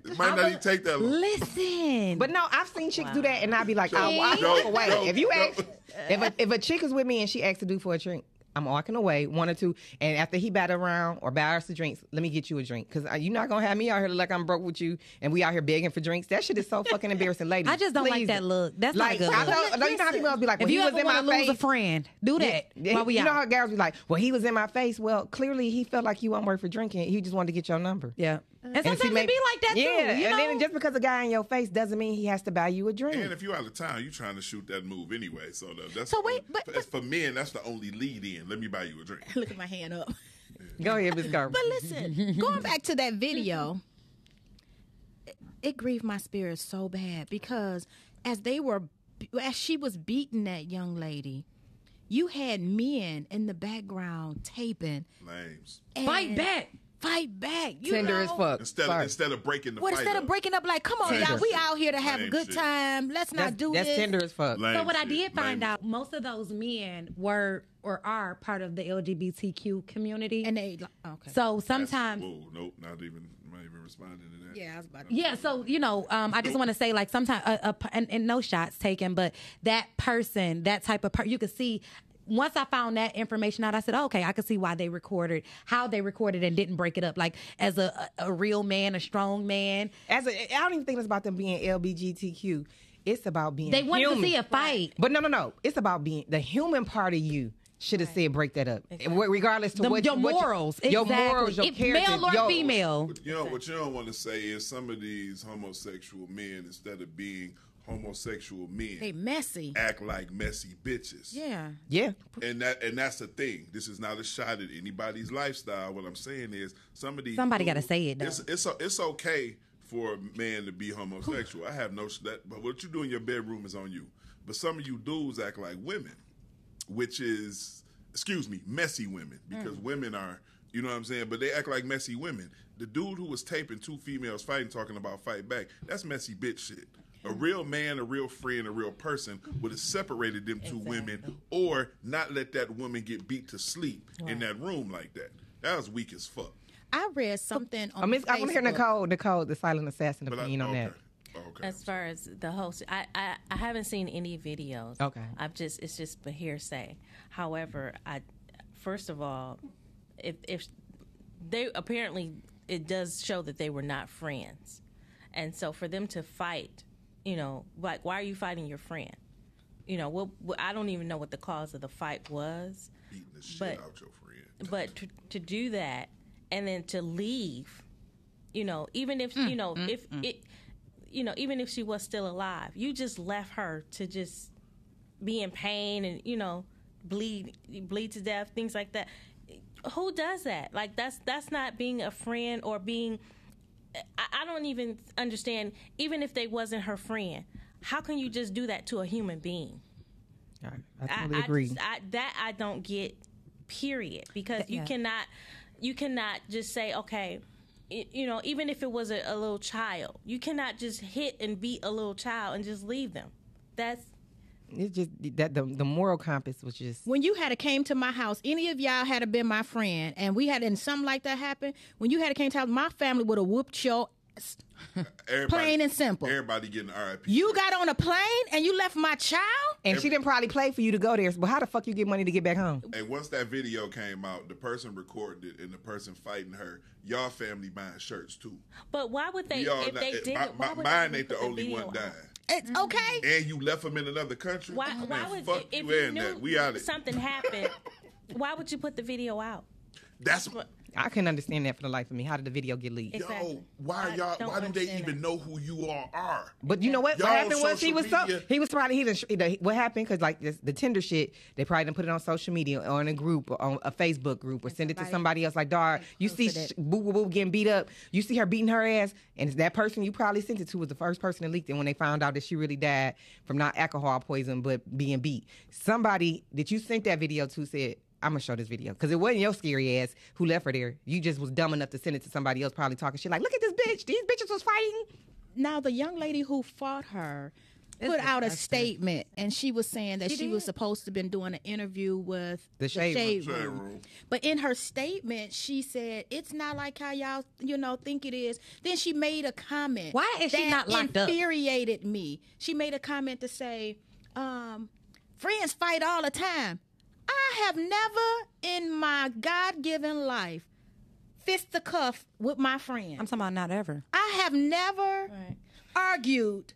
It might not even take that long. Listen, But no, I've seen chicks do that, and I'd be like, I'll, I'll walk away. joke, if you joke. ask, if a, if a chick is with me and she asks to do for a drink, I'm walking away, one or two, and after he bat around or buy us the drinks, let me get you a drink, because uh, you're not gonna have me out here like I'm broke with you, and we out here begging for drinks. That shit is so fucking embarrassing, ladies. I just don't like that look. That's like, not a good I look. know, no, you know how people be like, if you he was in my lose face. a friend, do that Yeah, while we you out. know how guys be like, well, he was in my face. Well, clearly he felt like you weren't worth for drinking. He just wanted to get your number. yeah, and And sometimes see, it be like that yeah, too. You and know? then just because a guy in your face doesn't mean he has to buy you a drink. And if you're out of town, you're trying to shoot that move anyway. So the- that's So the wait, only- but- for men, that's the only lead in. Let me buy you a drink. Look at my hand up. Go ahead, Miss Garber. But listen, going back to that video, it, it grieved my spirit so bad because as they were, as she was beating that young lady, you had men in the background taping. Lames. and Fight back. Fight back. You Tender know? as fuck. Instead of Sorry. instead of breaking the What fight instead up. of breaking up, like, come on, Tender y'all, we shit. out here to have a good shit. time. Let's not that's, do that's this. tender as fuck. Lame So what I did find Lame out, most of those men were or are part of the LGBTQ community. And they, like, okay. so That's- sometimes Whoa, nope, not even, not even responding to that. yeah, I was about to. Yeah, so you know, um, I just want to say, like, sometimes, uh, uh, and, and no shots taken, but that person, that type of person, you could see. Once I found that information out, I said, oh, "Okay, I could see why they recorded, how they recorded, and didn't break it up. Like as a a, a real man, a strong man, As a, I don't even think it's about them being LBGTQ. It's about being. they wanted human. to see a fight. But no, no, no. It's about being the human part of you. Should have said break that up, regardless to The- what your what morals, your exactly. morals, your If character, male or your- female. What, you know what you don't want to say is some of these homosexual men, instead of being homosexual men, They messy. act like messy bitches. Yeah. Yeah, And that and that's the thing. This is not a shot at anybody's lifestyle. What I'm saying is some of these Somebody gotta say it, though. It's it's it's okay for a man to be homosexual. I have no that but what you do in your bedroom is on you. But some of you dudes act like women, which is excuse me, messy women because mm. women are you know what I'm saying, but they act like messy women. The dude who was taping two females fighting talking about fight back, that's messy bitch shit. A real man, a real friend, a real person would have separated them two women or not let that woman get beat to sleep in that room like that. That was weak as fuck. I read something on I, miss, I want to hear Nicole, Nicole, the silent assassin But I, opinion on that. Okay. As far as the host, I, I I haven't seen any videos. Okay. I've just it's just a hearsay. However, I first of all, if if they apparently it does show that they were not friends, and so for them to fight, you know, like why are you fighting your friend? You know, what, what I don't even know what the cause of the fight was, Beating the shit but- out your friend. but to, to do that and then to leave, you know, even if Mm, you know if it, you know, even if she was still alive, you just left her to just be in pain and you know bleed bleed to death, things like that. Who does that? Like that's that's not being a friend or being. I, I don't even understand. Even if they wasn't her friend, how can you just do that to a human being? I, I totally agree. just- I, that I don't get. Period. Because you yeah. cannot, you cannot just say, okay, it, you know, even if it was a, a little child, you cannot just hit and beat a little child and just leave them. That's it's just that the the moral compass was just when you had a came to my house, any of y'all had a been my friend, and we had and something like that happen. When you had a came to house, my family would have whooped your. ass. Everybody- Plain and simple. Everybody getting RIP. You got on a plane and you left my child. and she didn't probably play for you to go there. But how the fuck you get money to get back home? And once that video came out, the person recorded it and the person fighting her, y'all family buying shirts too. but why would they? We all if know- they eh, did, my- it, why my- would mine they ain't the put only video one out? dying. It's mm-hmm. okay. And you left them in another country. Why? Oh, man, Why would fuck if you you knew that? We out something happened? Why would you put the video out? That's I couldn't understand that for the life of me. How did the video get leaked? Exactly. yo. Why I y'all? Why didn't they even that. know who you all are? But you know what? Y'all what happened was he social was so he was probably he didn't, sh- what happened because like this, the Tinder shit they probably didn't put it on social media or in a group or on a Facebook group or send it to somebody somebody else like dar, you see sh- boo boo boo getting beat up you see her beating her ass and that person you probably sent it to was the first person that leaked it when they found out that she really died from not alcohol poison but being beat somebody that you sent that video to said. I'm gonna show this video because it wasn't your scary ass who left her there. You just was dumb enough to send it to somebody else, probably talking shit like, "Look at this bitch. These bitches was fighting." Now the young lady who fought her put out a statement, and she was saying that she, was supposed to been doing an interview with The Shade Shade room. room. But in her statement, she said it's not like how y'all you know think it is. Then she made a comment. Why is she that not locked up? Infuriated me. She made a comment to say, um, "Friends fight all the time." I have never in my God given life fist the cuff with my friend. I'm talking about not ever. I have never Right. argued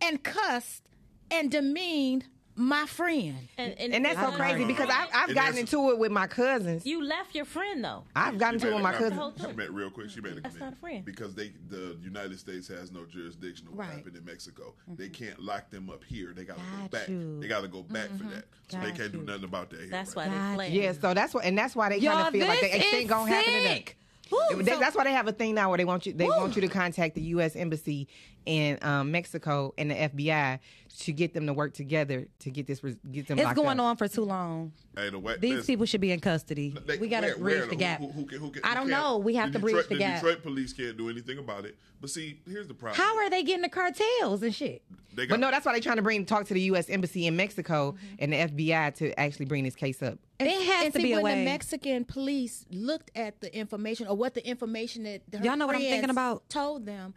and cussed and demeaned my friend. And, And that's so crazy not- because I've, I've gotten into it with my cousins. you left your friend though. I've gotten into it with my cousins. She thing. meant real quick. She made a That's not a friend. because they the United States has no jurisdiction of what Right. happened in Mexico. Mm-hmm. They can't lock them up here. They got to go back. you. They got to go back for mm-hmm. that. So they can't do nothing about that here. That's right why now. they fled. Yeah, so that's what, and that's why they kind of feel like they, this it is ain't gonna happen to them. sick. Woo, They- so- that's why they have a thing now where they want you. They want you to contact the U.S. embassy in um, Mexico and the FBI to get them to work together to get this res- get them. It's going up. on for too long. Hey, the way, These people should be in custody. they- we got to bridge where- the gap. Who, who, can- who, can- I don't know. We have the to bridge Detroit, the gap. Detroit police can't do anything about it. But see, here's the problem. How are they getting the cartels and shit? they But no, that's why they're trying to bring talk to the U.S. embassy in Mexico Mm-hmm. and the FBI to actually bring this case up. And, It has and to see, be a when way. the Mexican police looked at the information or what the information that her Y'all know what I'm thinking about? told them.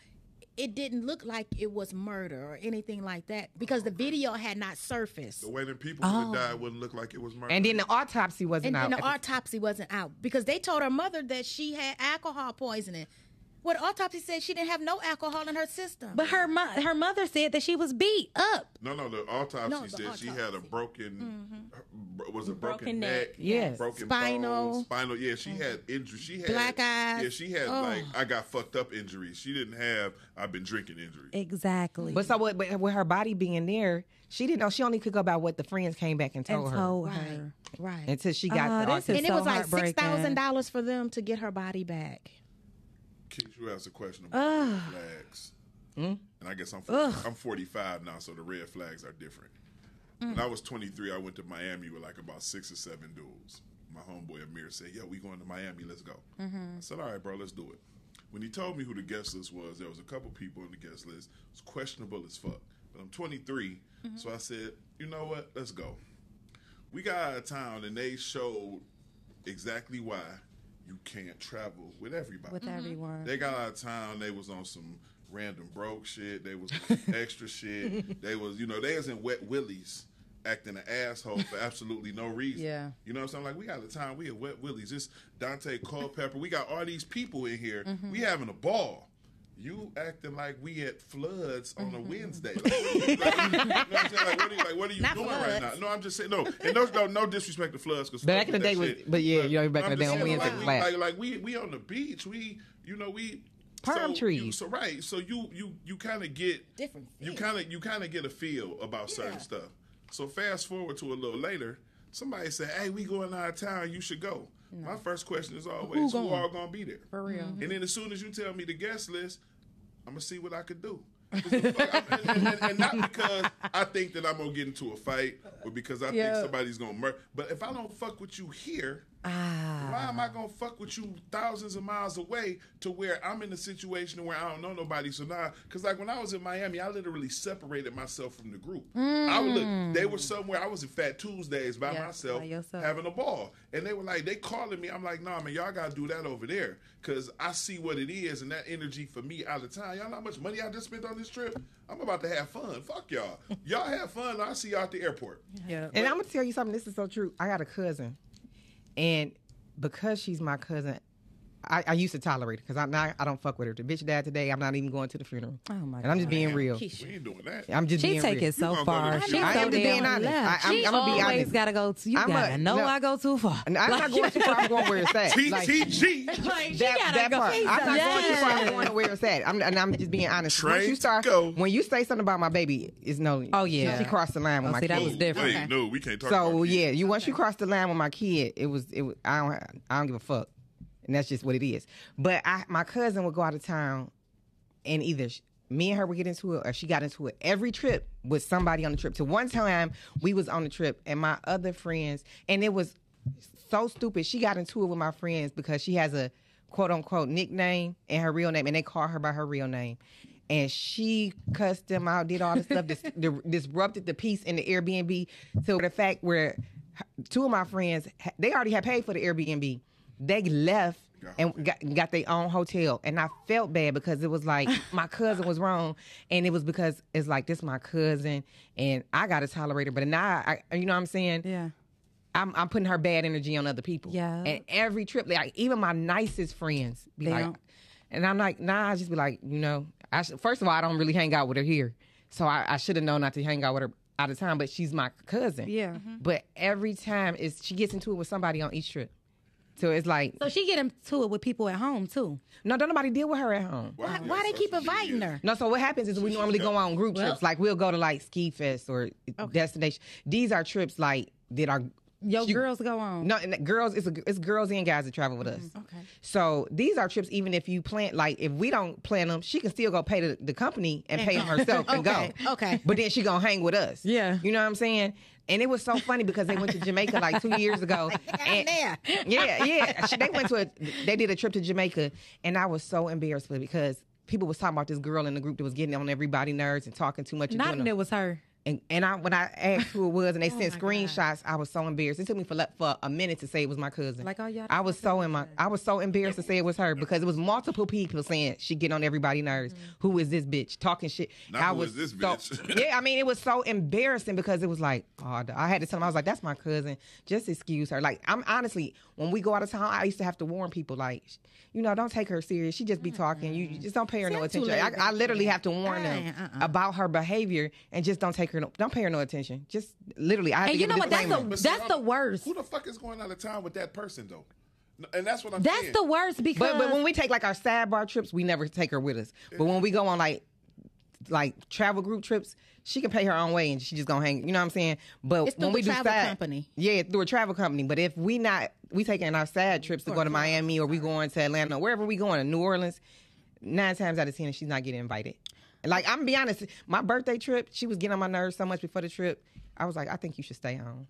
It didn't look like it was murder or anything like that because the video had not surfaced. the way them people Oh. would died wouldn't look like it was murder. And then the autopsy wasn't And out. then the at the- autopsy wasn't out because they told her mother that she had alcohol poisoning. Well, the autopsy said she didn't have no alcohol in her system. But her mo- her mother said that she was beat up. No, no. The autopsy No, the said she had a autopsy. broken, her- was a broken, Broken neck, neck, yes. broken Spinal. bones, spinal. Yeah, she had mm-hmm. injury. She had Black eyes. Yeah, she had Oh. like I got fucked up injuries. She didn't have I've been drinking injuries. Exactly. But so what? But with her body being there, she didn't know. She only could go by what the friends came back and and told her told right, her. right. until she got Oh, the this autism. is and it was like $6,000 for them to get her body back. Keith, you asked a question about red ah. flags, hmm? and I guess I'm 40, I'm 45 now, so the red flags are different. When mm. I was 23, I went to Miami with like about six or seven dudes. My homeboy Amir said, "Yo, we going to Miami? Let's go." Mm-hmm. I said, "All right, bro, let's do it." When he told me who the guest list was, there was a couple people on the guest list. It was questionable as fuck. But I'm 23, mm-hmm. so I said, "You know what? Let's go." We got out of town, and they showed exactly why you can't travel with everybody. with everyone. They got out of town. They was on some random broke shit. They was extra shit. They was, you know, they was in wet willies acting an asshole for absolutely no reason. Yeah. You know what I'm saying? Like we got the time, we at wet willies. It's Daunte Culpepper. We got all these people in here. Mm-hmm. We having a ball. You acting like we at floods on Mm-hmm. a Wednesday. Like, like, you know what I'm saying? Like, what are you, like, what are you Not doing right now? No, I'm just saying no. And no, no, no disrespect to floods because Back in the day was- but yeah, you know, back in the day on Wednesday like, was we, flat. like, like we we on the beach. We you know we Palm so, trees. You, so right, so you you you kind of get Different You kind of you kind of get a feel about certain stuff. So fast forward to a little later, somebody said, "Hey, we going out of town. You should go." My first question is always, "Who, going? all gonna be there?" For real. And then as soon as you tell me the guest list, I'm gonna see what I could do. and, and- and- not because I think that I'm gonna get into a fight or because I think somebody's gonna murder. But if I don't fuck with you here, Ah. why am I gonna fuck with you thousands of miles away to where I'm in a situation where I don't know nobody? So now, because like when I was in Miami, I literally separated myself from the group. I would look, they were somewhere. I was in Fat Tuesdays by Yeah, myself, by having a ball, and they were like, they calling me. I'm like, nah, man, y'all gotta do that over there because I see what it is, and that energy for me out of town. Y'all know how much money I just spent on this trip. I'm about to have fun. Fuck y'all. Y'all have fun. I'll see y'all at the airport. Yeah. And I'm gonna tell you something. This is so true. I got a cousin, and because she's my cousin, I, I used to tolerate it because I'm not. I don't fuck with her. The bitch died today. I'm not even going to the funeral. Oh my god. And I'm just being Damn, real. We ain't doing that. I'm just She being take real. it so You gonna go to far. the She's. I am just being damn honest. left. I- I'm- she I'm gonna be always honest. gotta go to. You I'm gotta a- know no. I go too far. I'm not going too far. I'm going where it's at. TTG. Like, she that, gotta that go. part. I'm not going too far. I'm going to where it's at. I'm, and I'm just being honest. Train Once you start, go. when you say something about my baby, it's no. Oh, yeah. she crossed the line with Oh, my see, that was different. No, we can't talk So yeah, you once you cross the line with my kid, it was it. I don't I don't give a fuck, and that's just what it is. But I my cousin would go out of town, and either me and her would get into it, or she got into it every trip with somebody on the trip. To one time we was on the trip, and my other friends, and it was so stupid. She got into it with my friends because she has a quote unquote nickname and her real name, and they call her by her real name. And she cussed them out, did all the stuff, dis- di- disrupted the peace in the Airbnb to the fact where two of my friends, they already had paid for the Airbnb. They left and got, got their own hotel. And I felt bad because it was like my cousin was wrong. And it was because it's like, this my cousin and I got to tolerate her. But now, I, you know what I'm saying? Yeah. I'm, I'm putting her bad energy on other people. Yeah. And every trip, like even my nicest friends, be They like, don't- and I'm like, nah, I just be like, you know, I sh- first of all, I don't really hang out with her here, so I, I should have known not to hang out with her out of time. But she's my cousin. Yeah. Mm-hmm. But every time is she gets into it with somebody on each trip, so it's like, So she get into it with people at home too. no, don't nobody deal with her at home. Why, Why they keep inviting her? No, so what happens is we normally go on group trips. Like we'll go to like ski fest or destination. These are trips like that are Yo, you- girls go on. No, and girls, it's, a, it's girls and guys that travel with mm-hmm. us. Okay. So these are trips. Even if you plan, like if we don't plan them, she can still go pay the, the company and pay them herself and go. okay. But then she gonna hang with us. Yeah. You know what I'm saying? And it was so funny because they went to Jamaica like two years ago. and, there. yeah, yeah. They went to a. They did a trip to Jamaica, and I was so embarrassed because people was talking about this girl in the group that was getting on everybody's nerves and talking too much. and Not them. it was her. And, and I when I asked who it was and they sent my God. screenshots, I was so embarrassed. It took me for for a minute to say it was my cousin. Like, oh, y'all I was so in my I was so embarrassed to say it was her because it was multiple people saying she get on everybody's nerves. Mm. Who is this bitch talking shit? Not I who was is this so- bitch. yeah, I mean it was so embarrassing because it was like, oh, I had to tell them I was like, that's my cousin. Just excuse her. Like I'm honestly, when we go out of town, I used to have to warn people like, you know, don't take her serious. She just be talking. You you just don't pay her no Sound too attention. I, I literally have to warn them uh-uh. about her behavior and just don't take her no, don't pay her no attention. Just literally, I have And to you know what? That's disclaimer. the But see, that's the worst. Who the fuck is going out of town with that person though? And that's what I'm saying. That's saying. the worst because But but when we take like our sidebar trips, we never take her with us. But when we go on like like travel group trips, she can pay her own way and she just gonna hang. You know what I'm saying? But It's through when we the do travel side, company. yeah, through a travel company. But if we not we taking our sad trips to go to Miami or we going to Atlanta, wherever we going to New Orleans, nine times out of ten she's not getting invited. And like I'm gonna be honest, my birthday trip, she was getting on my nerves so much before the trip. I was like, I think you should stay home.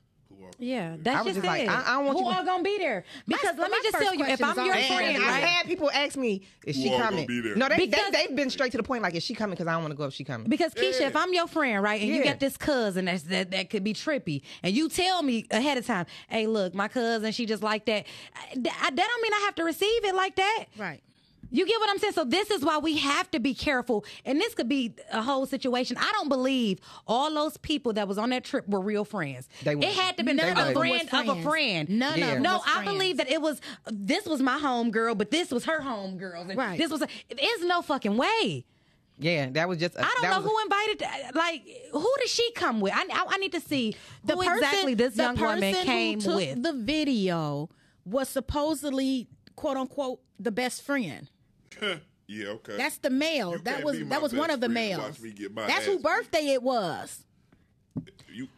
yeah, I that's was just just like, it. I- I don't want Who you to- all gonna be there? Because let me just tell you, if I'm is your always- friend, And I right? had people ask me, is she Who all coming? No, they, Because- they, they've been straight to the point, like, is she coming? Because I don't want to go if she coming. Because Keisha, if I'm your friend, right, and you Yeah. got this cousin that's, that that could be trippy, and you tell me ahead of time, hey, look, my cousin, she just like that. I- That don't mean I have to receive it like that. Right. You get what I'm saying? So this is why we have to be careful. And this could be a whole situation. I don't believe all those people that was on that trip were real friends. They it weren't. had to be None a of them friend was of a friend. None Yeah. of them. No, was I friends. believe that it was this was my home girl, but this was her home girl. Right. This was a, there's no fucking way. Yeah, that was just. A, I don't that know was a- who invited. Like, who did she come with? I, I, I need to see the who person, exactly this the young woman came who took with. The video was supposedly quote unquote the best friend. Yeah, okay. That's the male. You that was that was one of the males. watch me get my That's ass whose beat. birthday it was. you.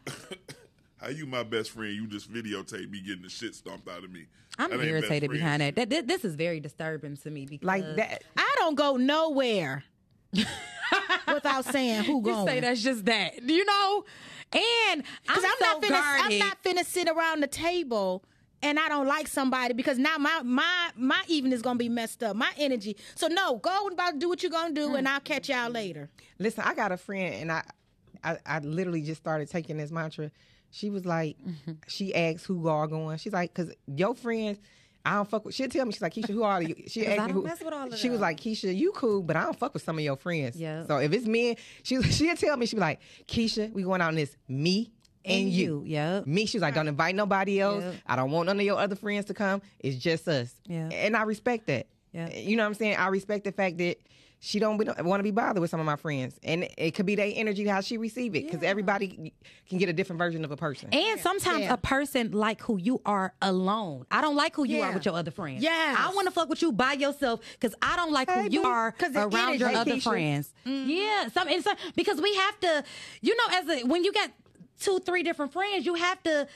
How you my best friend? You just videotape me getting the shit stomped out of me. I'm That irritated behind that. that. This is very disturbing to me because like that. I don't go nowhere without saying who You going. say that's just that, you know. And I'm, Because I'm, so not finna, I'm guarded. not finna sit around the table and I don't like somebody because now my my my evening is gonna be messed up. My energy. So no, go about do what you're gonna do, and I'll catch y'all later. Listen, I got a friend, and I, I, I literally just started taking this mantra. She was like, Mm-hmm. she asked who all going. She's like, cause your friends, I don't fuck with. She'll tell me, she's like, Keisha, who are you? She asked me who. mess with all of she was like, Keisha, you cool, but I don't fuck with some of your friends. Yeah. So if it's me, she she'll tell me, she be like, Keisha, we going out on this me. And, And you, you, yep. Me, she's like, don't invite nobody else. Yep. I don't want none of your other friends to come. It's just us. Yeah. And I respect that. Yeah. You know what I'm saying? I respect the fact that she don't, want to be bothered with some of my friends, and it could be their energy how she receive it, because everybody can get a different version of a person. And sometimes Yeah. a person like who you are alone. I don't like who you are with your other friends. Yeah, I want to fuck with you by yourself because I don't like Hey, who you boo. are 'Cause the around your other Hey, Keisha. friends. Mm-hmm. Yeah, some, and some because we have to. You know, as a when you got two, three different friends, you have to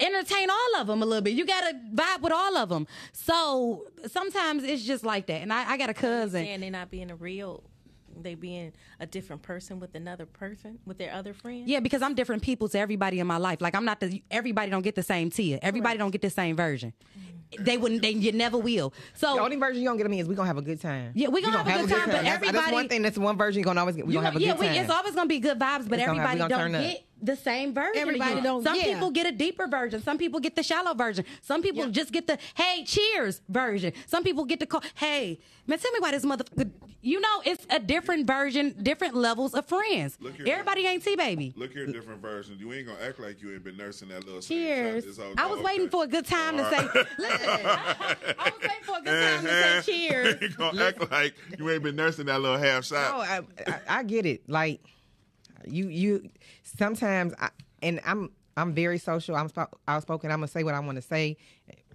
entertain all of them a little bit. You got to vibe with all of them. So sometimes it's just like that. And I, I got a cousin. and they're not being a real they being a different person with another person with their other friends Yeah, because I'm different people to everybody in my life. Like I'm not the everybody don't get the same Tia. Everybody don't get the same version. They wouldn't. They you never will. So The only version you gonna get of me is we gonna have a good time. Yeah, we gonna have a good time, but That's- That's everybody- one thing. That's one version you gonna always get. We You gonna have a yeah, good we, time. it's always gonna be good vibes, but It's gonna have- everybody gonna don't turn up. get the same version. Everybody again. don't- Some yeah. people get a deeper version. Some people get the shallow version. Some people just get the hey, cheers version. Some people get the call. Hey, man, tell me why this motherfucker. You know, it's a different version, different levels of friends. Look here. Everybody ain't T baby. Look here, different versions. You ain't gonna act like you ain't been nursing that little Cheers. shot this I was time. waiting for a good time to say. Listen, I was waiting for a good time to say uh-huh. cheers. you ain't gonna act like you ain't been nursing that little half No, shot. I, I, I get it. Like you, you. Sometimes, I, and I'm, I'm very social. I'm spo- outspoken. I'm gonna say what I want to say.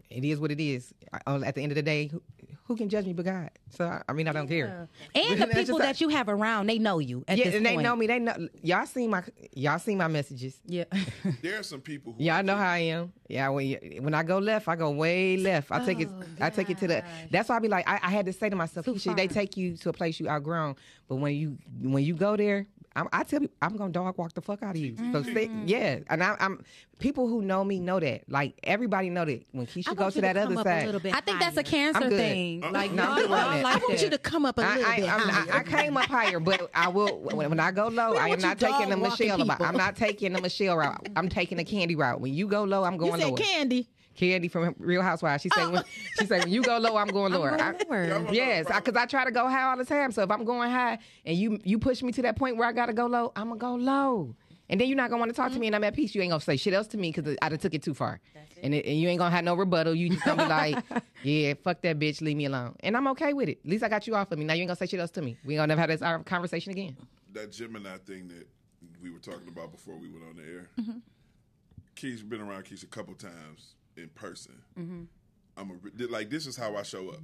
It is what it is. I, at the end of the day, who, who can judge me but God? So I, I mean, I don't care. And the That's just people that you have around, they know you. At Yeah, this and they point. know me. They know y'all see my y'all see my messages. Yeah. There are some people who Y'all know how I am. Yeah, when you, when I go left, I go way left. I take it. Oh, I take it to the. That's why I be like, I, I had to say to myself, Too they take you to a place you outgrown, but when you when you go there, I'm, I tell you, I'm gonna dog walk the fuck out of you. So stay, mm-hmm. yeah, and I, I'm people who know me know that. Like everybody know that when Keisha I go to you to that other side. I think that's a cancer thing. Uh-uh. Like, No, I'm y'all- good on y'all that. like I want you to come up a little I, I, bit I'm, higher. I, I came up higher, but I will when, when I go low. I am not taking the Michelle. About. I'm not taking the Michelle route. I'm taking the Candy route. When you go low, I'm going low. you said lower. candy. Candy from Real Housewives. She said, when, she said, when you go low, I'm going lower. i'm Lower. yes, because I, try to go high all the time. So if I'm going high and you you push me to that point where I got to go low, I'm gonna go low. And then you're not gonna want to talk to me, and I'm at peace. You ain't gonna say shit else to me because I done took it too far. And, it, and you ain't gonna have no rebuttal. You just gonna be like, yeah, fuck that bitch, leave me alone. And I'm okay with it. At least I got you off of me. Now you ain't gonna say shit else to me. We ain't gonna never have this our conversation again. that Gemini thing that we were talking about before we went on the air. Keisha been around Keisha a couple times in person. I'm a, like this is how I show up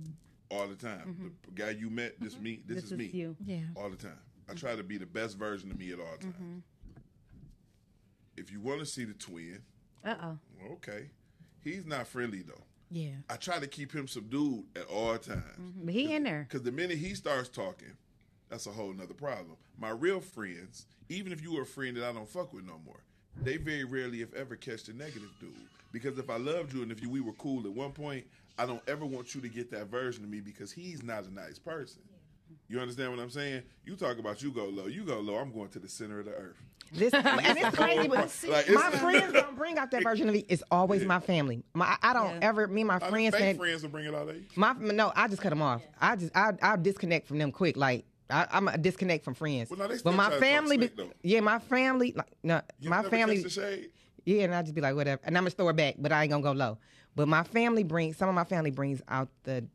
all the time. The mm-hmm. guy you met, this mm-hmm. me, this, This is is me. you. Yeah. all the time. I try to be the best version of me at all times. Mm-hmm. If you want to see the twin, Uh oh. okay. He's not friendly though. Yeah. I try to keep him subdued at all times. But he in there. Because the minute he starts talking, that's a whole nother problem. My real friends, even if you were a friend that I don't fuck with no more, they very rarely, if ever, catch the negative dude. Because if I loved you and if you, we were cool at one point, I don't ever want you to get that version of me because he's not a nice person. You understand what I'm saying? You talk about you go low. You go low. I'm going to the center of the earth. This, and it's crazy, but Like, it's- my friends don't bring out that version of me. It's always my family. My, I don't Yeah. ever. Me and my friends. fake friends will bring it out of you. My no, I just cut them off. I just I I disconnect from them quick. Like I, I'm a disconnect from friends. Well, no, they but my try to talk family, be- yeah, my family, like no, You my never family, catch the shade. yeah, and I just be like whatever, and I'm gonna throw it back, but I ain't gonna go low. But my family brings some of my family brings out the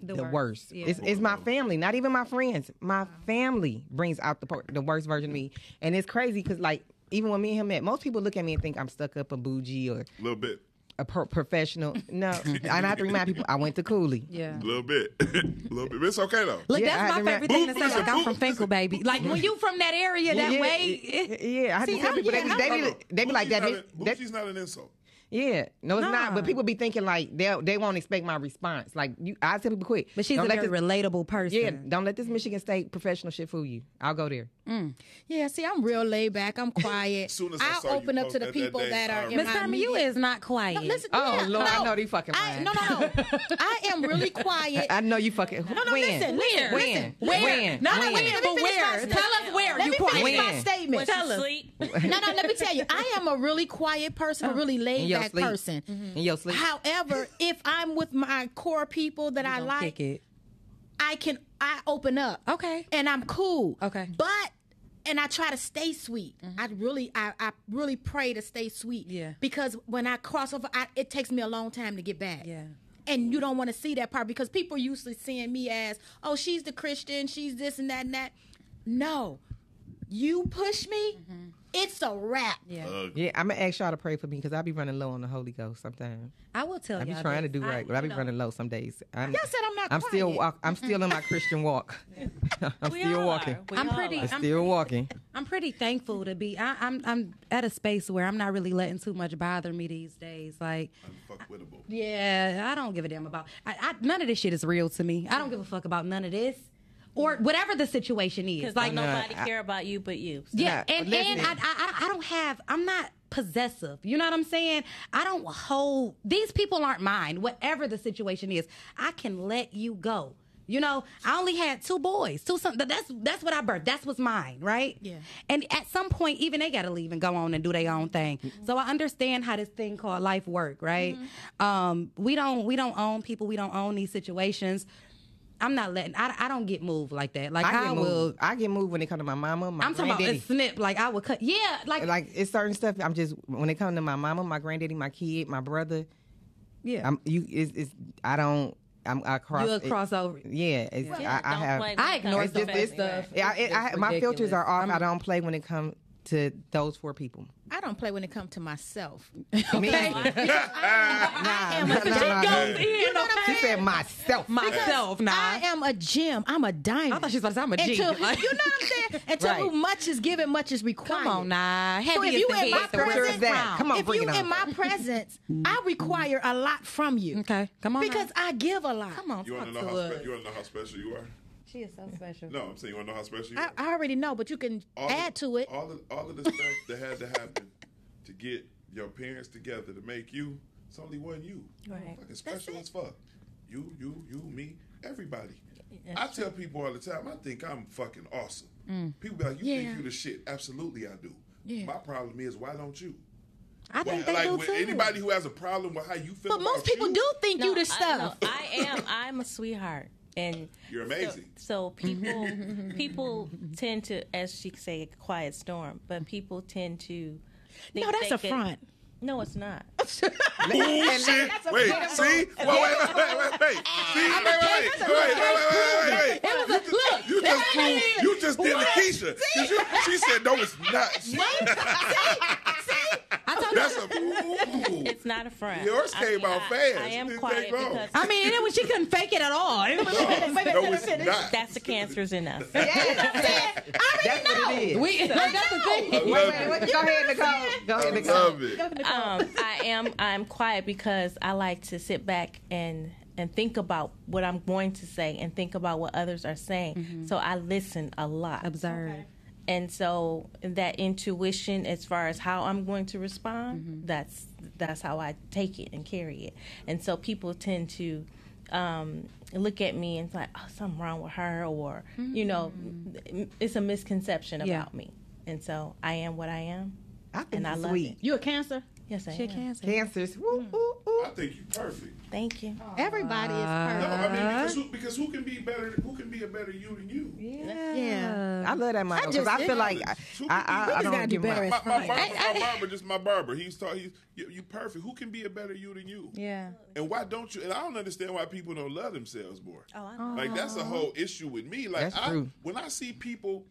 the, The worst. worst, yeah. It's, it's my family, not even my friends. My family brings out the par- the worst version of me, and it's crazy because like even when me and him met, most people look at me and think I'm stuck up a bougie or A little bit. A pro- professional. No, I have to remind people I went to Cooley. Yeah. A little bit. A little bit. But it's okay though. Look, Yeah, that's my favorite thing to say. Like I'm from Fenkell, baby. Like when you from that area that yeah, way. yeah, it- yeah, I had to See, tell I- people yeah, they, I be, they, be, they be like that. Boosie's They, Boosie's not an insult. Yeah, no, it's not. But people be thinking like they they won't expect my response. Like you, I tell people quick. But she's don't a let very this, relatable person. Yeah, don't let this Michigan State professional shit fool you. I'll go there. Mm. Yeah, see, I'm real laid back. I'm quiet. Soon as I I'll saw you open up to the that that people day, that I are in already- Miss my you is not quiet. No, listen, Oh yeah, Lord, no, I know they fucking I, no, no, no. I am really quiet. I know you fucking. No, no, when? listen, listen, when? listen. When? Where? Not when? when, Let me but finish my where? statement. Tell us where Let me finish my statement. Tell us. No, no, let me tell you. I am a really quiet person, a oh. really In laid back sleep. person. Mm-hmm. In your sleep. However, if I'm with my core people that I like. I can I open up. Okay. And I'm cool. Okay. But and I try to stay sweet. Mm-hmm. I really I, I really pray to stay sweet. Yeah. Because when I cross over, I, it takes me a long time to get back. Yeah. And you don't want to see that part because people usually seeing me as, oh, she's the Christian, she's this and that and that. No. You push me, mm-hmm. It's a wrap. Yeah. Ugh. Yeah, I'm gonna ask y'all to pray for me because I be running low on the Holy Ghost sometimes. I will tell you. I be y'all trying to this. do I- right, but I be know, running low some days. I'm, Y'all said I'm not I'm still walk. I'm still in my Christian walk. I'm We still walking. are. I'm all pretty- I'm I'm still walking. I'm pretty thankful to be. I, I'm I'm at a space where I'm not really letting too much bother me these days. Like, Unfuckwittable. yeah, I don't give a damn about. I, I, none of this shit is real to me. I don't give a fuck about none of this or whatever the situation is. Because Like, don't nobody I- care about you but you. So Yeah, Yeah, and listen. and I, I I don't have. I'm not possessive. You know what I'm saying? I don't hold. These people aren't mine. Whatever the situation is, I can let you go. You know, I only had two boys, two something. That's that's what I birthed. That's what's mine, right? Yeah. And at some point, even they got to leave and go on and do their own thing. So I understand how this thing called life work, right? Um, we don't we don't own people. We don't own these situations. I'm not letting. I, I don't get moved like that. Like I I, get will. moved. I get moved when it come to my mama, my I'm talking about a snip. Like I would cut. Yeah, like, like it's certain stuff. I'm just when it comes to my mama, my granddaddy, my kid, my brother. yeah. I'm you. It's, it's I don't. I'm I cross. You'll it- cross over. Yeah, it's, Yeah, I, I have. I ignore to It's just family. this stuff. Yeah, it, I, It's my filters are off. I'm- I don't play when it comes to those four people. I don't play when it comes to myself. Me Okay? neither. I am Nah, a nah, she nah, goes nah. in, you know what I'm She saying? said myself. Myself, nah. I am a gem. I'm a diamond. I thought she was about to say I'm a And G. to- Like- you know what I'm saying? And to Right. whom much is given, much is required. Come on now. So Heavy if is you the in my head, the rest presence, is that. crown. Come on, if bring you it on. in my presence, I require a lot from you. Okay, come on. Because now. I give a lot. come on, You want talk to to know how us. spe- you want to know how special you are? She is so special. No, I'm saying you want to know how special you I, are. I already know, but you can All add the, to it. All of, all of the stuff that had to happen to get your parents together to make you. It's only one you. Right. Fucking special as fuck. You, you, you, me, everybody. That's I tell people all the time, I think I'm fucking awesome. Mm. People be like, you Yeah. think you the shit? Absolutely, I do. Yeah. My problem is, why don't you? I think they like do with too. anybody who has a problem with how you feel. But most people you, do think you No, the I, stuff. no, I am. I'm a sweetheart, and You're amazing. So, people, people tend to, as she say, a quiet storm. But people tend to. Think No, that's they a can- front. No, it's not. Bullshit. Wait, see? Wait, wait, wait, wait, wait, wait. See? Wait, wait, wait, wait, wait, wait, wait, wait. It was a look. You just proved, you just did Lakeisha. 'Cause you- She said, no, it's not. I That's you. a, ooh. It's not a front. Yours I came mean, out I- fast. I It am quiet because I mean, it was, she couldn't fake it at all. It was- No, it's not. that's the cancer's enough. That's what it is. we, that's the thing. I Wait, love wait, it. wait, go ahead, Nicole. Go ahead, I Nicole. love it. um, I am I'm quiet because I like to sit back and and think about what I'm going to say and think about what others are saying. So I listen a lot. Observe. And so that intuition as far as how I'm going to respond, Mm-hmm. that's that's how I take it and carry it. And so people tend to um, look at me and it's like, oh, something wrong with her, or you know, it's a misconception Yeah. about me. And so I am what I am, I think and I it's love sweet. it. You a cancer? Yes, I She am. cancer. Cancers. Woo, woo, woo. I think you're perfect. Thank you. Everybody is uh-huh. perfect. No. I mean because who, because who can be better? Who can be a better you than you? Yeah. yeah. I love that motto because just- I, feel like I, Who I, I, I don't gotta do better my, My, my, barber, my barber, just my barber. He's taught. He's you, you perfect. Who can be a better you than you? Yeah. And why don't you? And I don't understand why people don't love themselves more. Oh, I know. Like that's a whole issue with me. Like That's I, true. when I see people,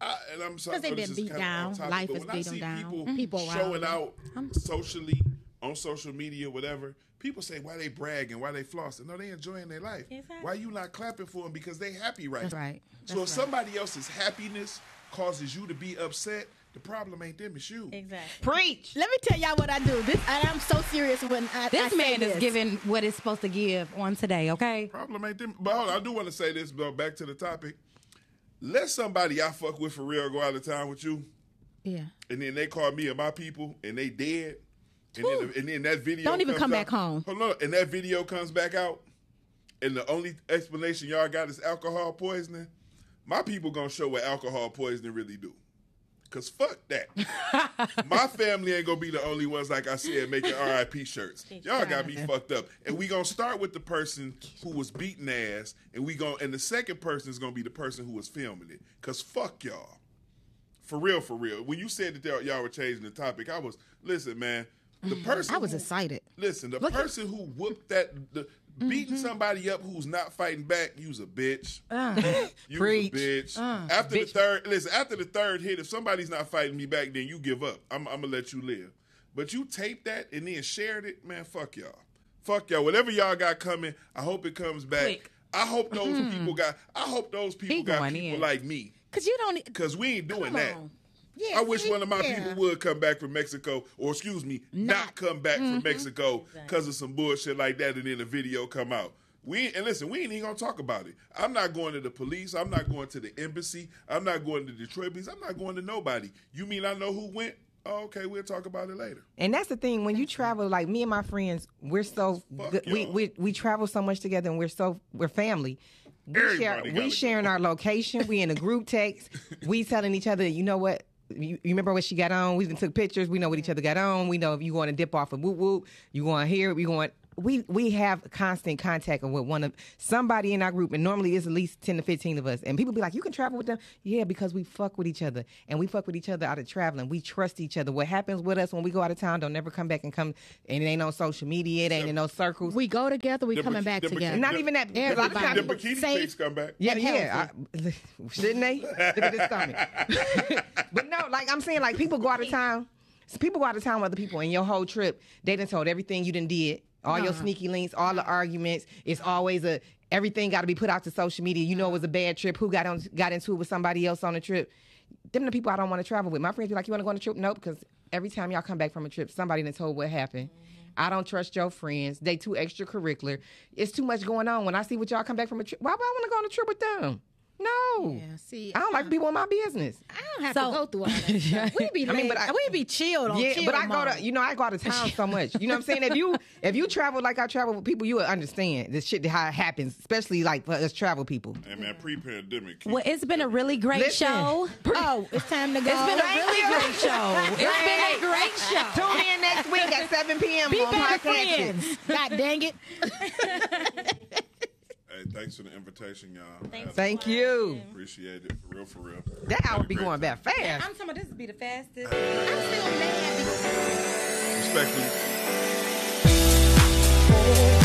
I, and I'm sorry, because they've been beat down. topic, Life but has when I beat 'em see down. People, People around showing them. out socially on social media, whatever. People say why they bragging, why they flossing. No, they enjoying their life. Exactly. Why you not clapping for them because they happy right? That's right. So if somebody else's happiness causes you to be upset, the problem ain't them, it's you. Exactly. Preach. Let me tell y'all what I do. This and I'm so serious when I, I This say man is this. giving what it's supposed to give on today, okay? Problem ain't them. But hold on, I do want to say this, but back to the topic. Let somebody I fuck with for real go out of town with you, Yeah. and then they call me and my people, and they dead, and then, and then that video Don't even come out- back home. Hold on, and that video comes back out, and the only explanation y'all got is alcohol poisoning. My people gonna show what alcohol poisoning really do. Cause fuck that. My family ain't gonna be the only ones, like I said, making RIP shirts. Y'all got me fucked up. And we gonna start with the person who was beating ass, and we gonna and the second person is gonna be the person who was filming it. Cause fuck y'all. For real, for real. When you said that y'all- y'all were changing the topic, I was listen, man. The mm-hmm. person I was who- excited. Listen, the Look at- person who whooped that, the, mm-hmm. beating somebody up who's not fighting back, you's a bitch. Uh. you Preach. a bitch. Uh. after the third, listen, after the third hit, if somebody's not fighting me back, then you give up. I'm, I'm gonna let you live. But you taped that and then shared it, man. Fuck y'all. Fuck y'all. Whatever y'all got coming, I hope it comes back. Quick. I hope those mm-hmm. people got. I hope those people He got people in. like me. Cause you don't. Cause we ain't doing that. on. Yeah. I wish see? one of my Yeah. people would come back from Mexico, or excuse me, not, come back from mm-hmm. Mexico because of some bullshit like that, and then the video come out. We and listen, we ain't even gonna talk about it. I'm not going to the police. I'm not going to the embassy. I'm not going to Detroit police. I'm not going to nobody. You mean I know who went? Oh, okay, we'll talk about it later. And that's the thing when you travel, like me and my friends, we're so Fuck good. we, we we travel so much together, and we're so we're family. We share, Everybody we gotta sharing our location. We in a group text. we telling each other, you know what? You, you remember what she got on? We even took pictures. We know what each mm-hmm. other got on. We know if you want to dip off a whoop whoop, you going here, we going. We we have constant contact with one of somebody in our group, and normally it's at least ten to fifteen of us. And people be like, "You can travel with them?" Yeah, because we fuck with each other, and we fuck with each other out of traveling. We trust each other. What happens with us when we go out of town? Don't never come back and come. And it ain't on social media. It ain't in no circles. We go together. We The coming biki- back the together. bikini- Not even that. because a lot of Everybody. times The bikini Safe. pics come back. yeah, yeah. I, shouldn't they? Look at this stomach. but no, like I'm saying, like people go out of town. So People go out of town with other people, and your whole trip, they done told everything you done did, all your sneaky links, all the arguments. It's always a everything got to be put out to social media. You know, it was a bad trip. Who got on got into it with somebody else on the trip? Them the people I don't want to travel with. My friends be like, "You want to go on a trip?" Nope, because every time y'all come back from a trip, somebody done told what happened. Mm-hmm. I don't trust your friends. They too extracurricular. It's too much going on. When I see what y'all come back from a trip, why would I want to go on a trip with them? No. Yeah, see, I don't like people in my business. I don't have So- to go through all that stuff. We be, I mean, laid- but I- we be chilled on yeah, chill but I go to you know I go out of town so much. You know what I'm saying? If you if you travel like I travel with people, you will understand this shit how it happens, especially like for us travel people. Hey man, pre-pandemic. Well, it's been a really great Listen. show. Oh, it's time to go. It's been a really great show. It's been a great show. Tune in next week at 7 p.m. Be on better Podcast. friends. God dang it. Hey, thanks for the invitation, y'all. Thanks. Thank you. Appreciate it for real, for real. That hour Had a be great going time. back fast. I'm talking about this would be the fastest. I'm still mad. Respectfully.